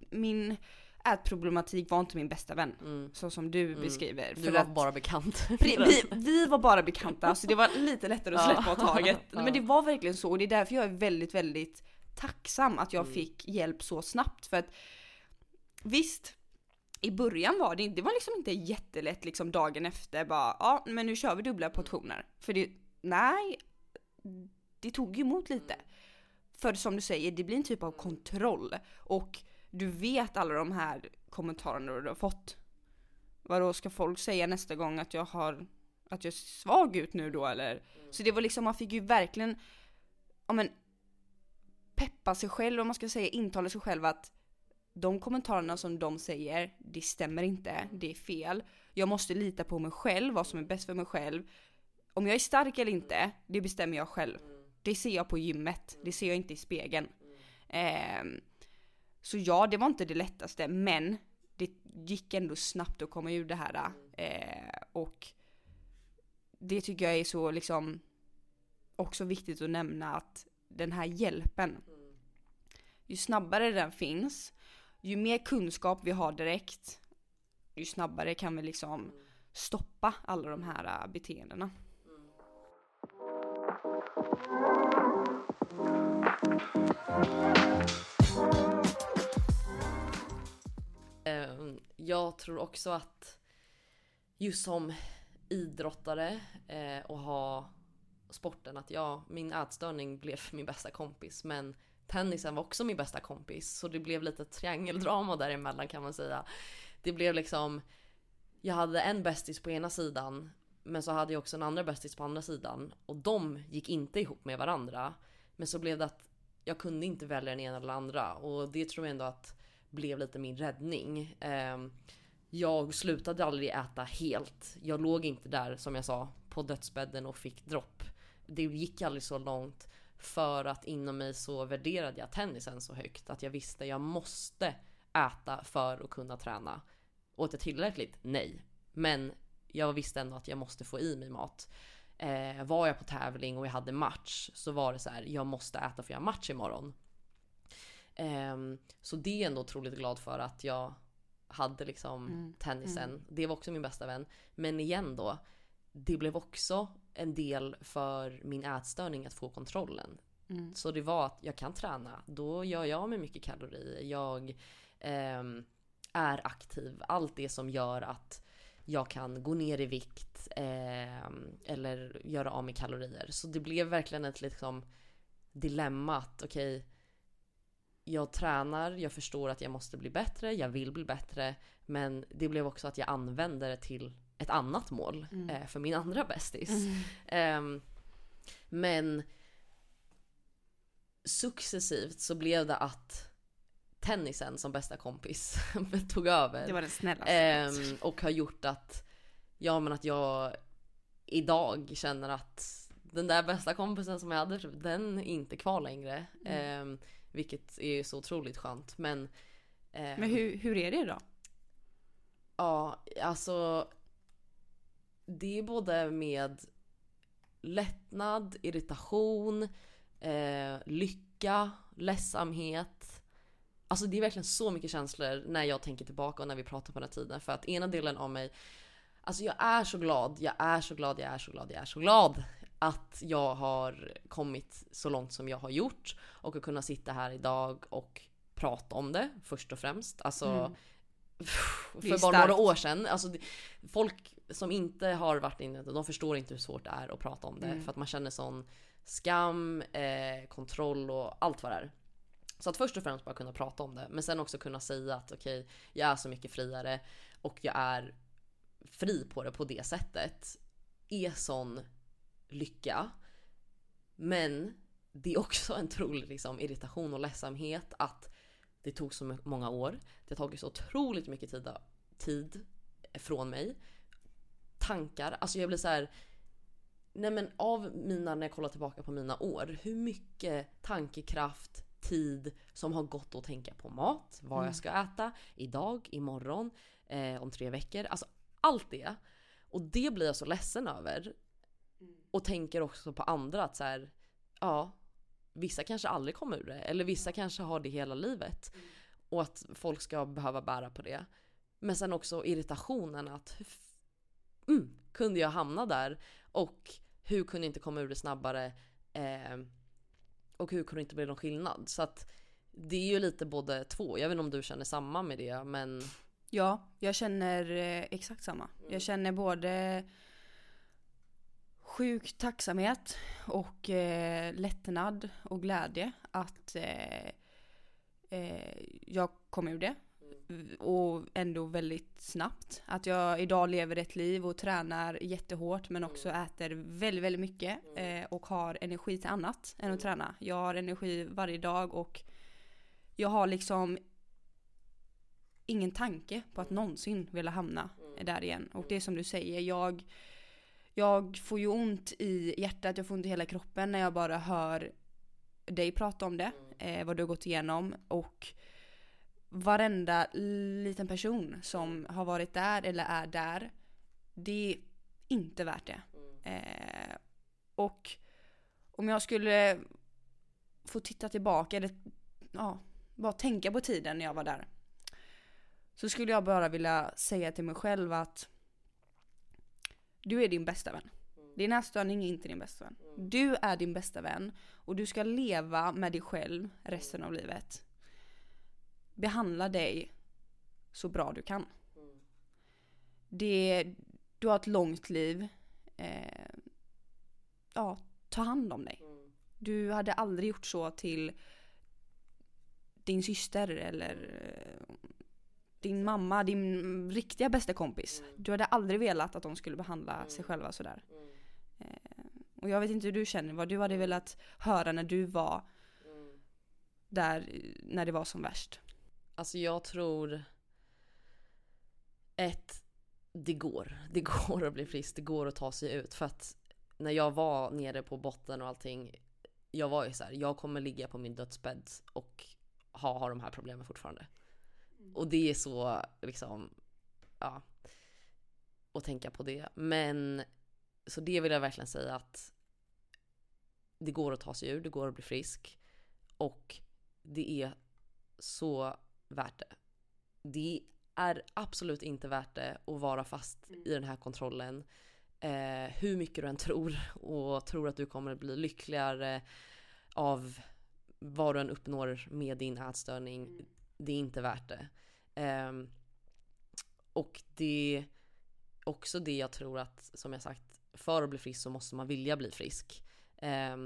A: min ätproblematik var inte min bästa vän.
B: Mm.
A: Så som du
B: Mm.
A: beskriver.
B: Du
A: För
B: var
A: att-
B: bara bekant. [laughs]
A: Vi, vi var bara bekanta så det var lite lättare att släppa taget. [laughs] Men det var verkligen så och det är därför jag är väldigt, väldigt tacksam att jag
B: Mm.
A: fick hjälp så snabbt. För att visst, i början var det, det var liksom inte jättelätt liksom dagen efter bara ja men nu kör vi dubbla portioner. För det, nej, det tog emot lite. För som du säger, det blir en typ av kontroll. Och du vet alla de här kommentarerna du har fått. Vadå, ska folk säga nästa gång att jag har, att jag ser svag ut nu då eller? Så det var liksom, man fick ju verkligen, ja men, peppa sig själv om man ska säga, intala sig själv att de kommentarerna som de säger, det stämmer inte, det är fel. Jag måste lita på mig själv, vad som är bäst för mig själv. Om jag är stark eller inte, det bestämmer jag själv. Det ser jag på gymmet, det ser jag inte i spegeln. Ehm, så ja, det var inte det lättaste, men det gick ändå snabbt att komma ur det här. Eh, och det tycker jag är så liksom också viktigt att nämna att den här hjälpen, ju snabbare den finns, ju mer kunskap vi har direkt, ju snabbare kan vi liksom stoppa alla de här äh, beteendena.
B: Eh, Ehm, jag tror också att just som idrottare eh, och ha sporten att ja, min ätstörning blev min bästa kompis men tennisen var också min bästa kompis så det blev lite triangeldrama däremellan kan man säga. Det blev liksom, jag hade en bästis på ena sidan men så hade jag också en andra bästis på andra sidan och de gick inte ihop med varandra. Men så blev det att jag kunde inte välja den ena eller andra och det tror jag ändå att blev lite min räddning. Ehm, jag slutade aldrig äta helt. Jag låg inte där som jag sa på dödsbädden och fick dropp. Det gick aldrig så långt för att inom mig så värderade jag tennisen så högt att jag visste jag måste äta för att kunna träna. Åt jag tillräckligt? Nej. Men jag visste ändå att jag måste få i mig mat. Eh, var jag på tävling och jag hade match så var det så här, jag måste äta för jag har match imorgon. Ehm, så det är jag ändå otroligt glad för att jag hade liksom
A: Mm,
B: tennisen. Det var också min bästa vän. Men igen då, det blev också en del för min ätstörning att få kontrollen.
A: Mm.
B: Så det var att jag kan träna, då gör jag med mycket kalorier. Jag ehm, är aktiv. Allt det som gör att jag kan gå ner i vikt ehm, eller göra av med kalorier. Så det blev verkligen ett liksom dilemma att okej, jag tränar, jag förstår att jag måste bli bättre, jag vill bli bättre. Men det blev också att jag använde det till ett annat mål
A: Mm.
B: eh, för min andra bästis. Ehm, men successivt så blev det att tennisen som bästa kompis [laughs] tog över.
A: Det var den snällaste.
B: Ehm, och har gjort att, ja men att jag idag känner att den där bästa kompisen som jag hade, den är inte kvar längre. Ehm, vilket är så otroligt skönt. Men, ehm,
A: Men hur, hur är det då?
B: Ja, alltså. Det är både med lättnad, irritation, eh, lycka, ledsamhet. Alltså det är verkligen så mycket känslor när jag tänker tillbaka och när vi pratar på den här tiden. För att ena delen av mig, alltså jag är så glad, jag är så glad, jag är så glad, jag är så glad att jag har kommit så långt som jag har gjort och att kunna sitta här idag och prata om det först och främst. Alltså
A: Mm.
B: För bara några år sedan. Alltså, folk som inte har varit inne de förstår inte hur svårt det är att prata om det.
A: Mm.
B: För att man känner sån skam, eh, kontroll och allt vad det är. Så att först och främst bara kunna prata om det. Men sen också kunna säga att okej, jag är så mycket friare och jag är fri på det på det sättet. Är sån lycka. Men det är också en otrolig liksom, irritation och ledsamhet att det tog så många år. Det har tagit så otroligt mycket tid, tid från mig. Tankar, alltså jag blir så här. Nej men av mina, när jag kollar tillbaka på mina år, hur mycket tankekraft, tid som har gått att tänka på mat, vad
A: Mm.
B: jag ska äta, idag, imorgon, eh, om tre veckor. Alltså allt det. Och det blir jag så ledsen över. Och tänker också på andra att så här, ja, vissa kanske aldrig kommer ur det. Eller vissa kanske har det hela livet. och att folk ska behöva bära på det. Men sen också irritationen att hur mm, kunde jag hamna där och hur kunde jag inte komma ur det snabbare eh, och hur kunde det inte bli någon skillnad? Så att det är ju lite både två. Jag vet inte om du känner samma med det men
A: Ja, jag känner eh, exakt samma. Jag känner både sjuk tacksamhet och eh, lättnad och glädje att eh, eh, jag kom ur det. Och ändå väldigt snabbt. Att jag idag lever ett liv och tränar jättehårt men också äter väldigt, väldigt mycket. Eh, och har energi till annat än att träna. Jag har energi varje dag och jag har liksom ingen tanke på att någonsin vilja hamna där igen. Och det är som du säger, jag, jag får ju ont i hjärtat, jag får ont i hela kroppen när jag bara hör dig prata om det, eh, vad du har gått igenom och varenda liten person som har varit där eller är där, det är inte värt det. Eh, och om jag skulle få titta tillbaka, eller ja, bara tänka på tiden när jag var där. Så skulle jag bara vilja säga till mig själv att du är din bästa vän. Din ätstörning är inte din bästa vän. Du är din bästa vän och du ska leva med dig själv resten av livet. Behandla dig så bra du kan. Det, du har ett långt liv. Eh, ja, ta hand om dig. Du hade aldrig gjort så till din syster eller eh, din mamma, din riktiga bästa kompis. Du hade aldrig velat att de skulle behandla sig själva sådär. Eh, och jag vet inte hur du känner, vad du hade velat höra när du var där när det var som värst.
B: Alltså jag tror ett, det går. Det [laughs] går att bli frisk, det går att ta sig ut. För att när jag var nere på botten och allting, jag var ju så här, jag kommer ligga på min dödsbädd och ha, ha de här problemen fortfarande. Och det är så liksom, ja, att tänka på det. Men så det vill jag verkligen säga att det går att ta sig ur, det går att bli frisk och det är så värt det. Det är absolut inte värt det att vara fast i den här kontrollen. Eh, hur mycket du än tror och tror att du kommer bli lyckligare av vad du än uppnår med din ätstörning. Det är inte värt det. Eh, och det är också det jag tror att, som jag sagt, för att bli frisk så måste man vilja bli frisk. Eh,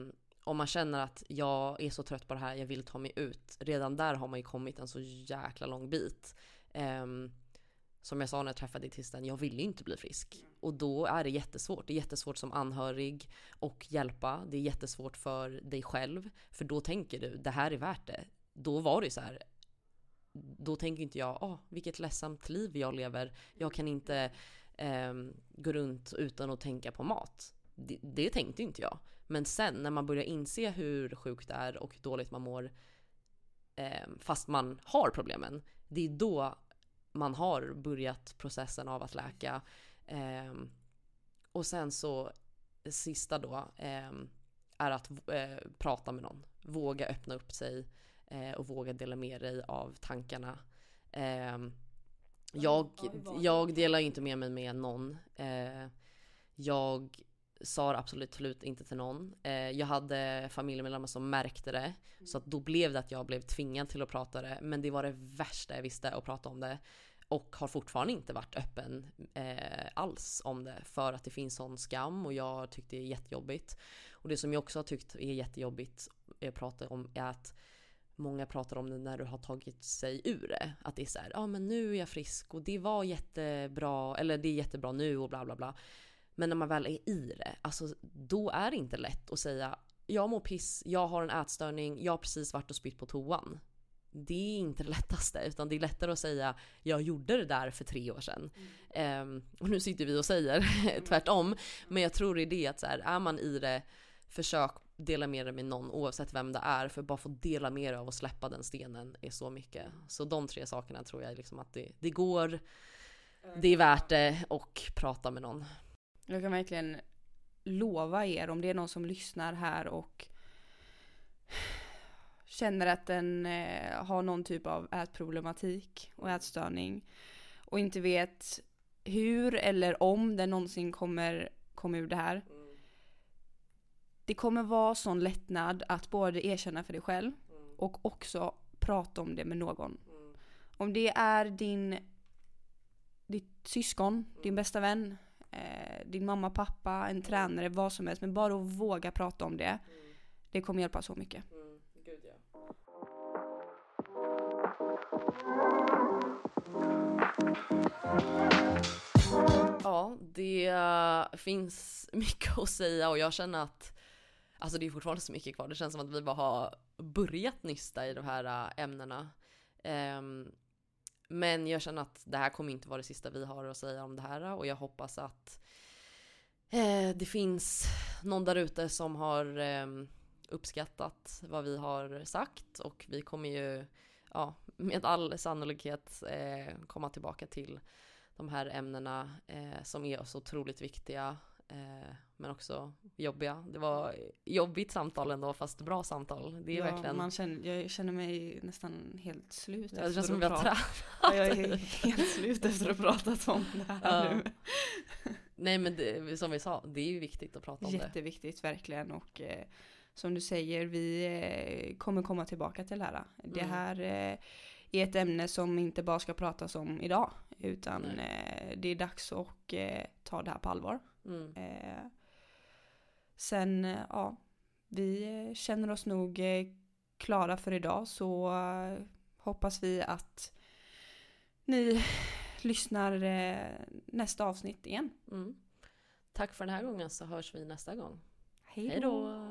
B: om man känner att jag är så trött på det här, jag vill ta mig ut. Redan där har man ju kommit en så jäkla lång bit. Ehm, som jag sa när jag träffade dietisten, jag ville ju inte bli frisk. Och då är det jättesvårt. Det är jättesvårt som anhörig och hjälpa. Det är jättesvårt för dig själv. För då tänker du, det här är värt det. Då var det så här. Då tänker inte jag, ah, vilket ledsamt liv jag lever. Jag kan inte eh, gå runt utan att tänka på mat. Det, det tänkte inte jag. Men sen när man börjar inse hur sjukt det är och hur dåligt man mår eh, fast man har problemen. Det är då man har börjat processen av att läka. Eh, och sen så sista då eh, är att eh, prata med någon. Våga öppna upp sig eh, och våga dela med dig av tankarna. Ehm, jag, jag delar inte med mig med någon. Eh, jag sa absolut inte till någon. Eh, jag hade familjemedlemmar som märkte det. Mm. Så att då blev det att jag blev tvingad till att prata det. Men det var det värsta jag visste att prata om det. Och har fortfarande inte varit öppen eh, alls om det. För att det finns sån skam och jag tyckte det är jättejobbigt. Och det som jag också har tyckt är jättejobbigt att prata om är att Många pratar om det när du har tagit sig ur det. Att det är så här, ja ah, men nu är jag frisk och det var jättebra, eller det är jättebra nu och bla bla bla. Men när man väl är i det, alltså då är det inte lätt att säga jag mår piss, jag har en ätstörning, jag har precis varit och spytt på toan. Det är inte det lättaste, utan det är lättare att säga jag gjorde det där för tre år sedan. Mm. Um, och nu sitter vi och säger [laughs] tvärtom. Men jag tror det är det att så här, är man i det, försök dela med dig med någon oavsett vem det är. För bara få dela med dig av och släppa den stenen är så mycket. Så de tre sakerna tror jag liksom att det, det går, det är värt det och prata med någon.
A: Jag kan verkligen lova er om det är någon som lyssnar här och känner att den eh, har någon typ av ätproblematik och ätstörning och inte vet hur eller om den någonsin kommer komma ur det här. Det kommer vara sån lättnad att både erkänna för dig själv och också prata om det med någon. Om det är din ditt syskon, din bästa vän, eh, din mamma, pappa, en tränare, vad som helst. Men bara att våga prata om det. Det kommer hjälpa så mycket.
B: Gud, ja. Ja, det eh, finns [laughs] mycket att säga och jag känner att Alltså det är fortfarande så mycket kvar. Det känns som att vi bara har börjat nysta i de här äh, ämnena. Um, men jag känner att det här kommer inte vara det sista vi har att säga om det här äh, och jag hoppas att eh, det finns någon där ute som har eh, uppskattat vad vi har sagt och vi kommer ju ja, med all sannolikhet eh, komma tillbaka till de här ämnena eh, som är så otroligt viktiga men också jobbiga. Det var jobbigt samtal ändå fast bra samtal. Det är
A: ja,
B: verkligen...
A: man känner, jag känner mig nästan helt slut. Efter
B: som
A: att
B: vi har
A: prata-
B: tränat.
A: Ja, jag är helt slut efter att ha pratat om det här
B: Ja.
A: nu.
B: Nej men det, som vi sa, det är ju viktigt att prata om det.
A: Jätteviktigt verkligen och eh, som du säger, vi eh, kommer komma tillbaka till det här. Det
B: Mm.
A: här eh, är ett ämne som inte bara ska pratas om idag, utan eh, det är dags att eh, ta det här på allvar.
B: Mm.
A: Eh, sen, eh, ja, vi känner oss nog eh, klara för idag så eh, hoppas vi att ni [laughs] lyssnar nästa avsnitt igen.
B: Mm. Tack för den här gången så hörs vi nästa gång.
A: Hej
B: då!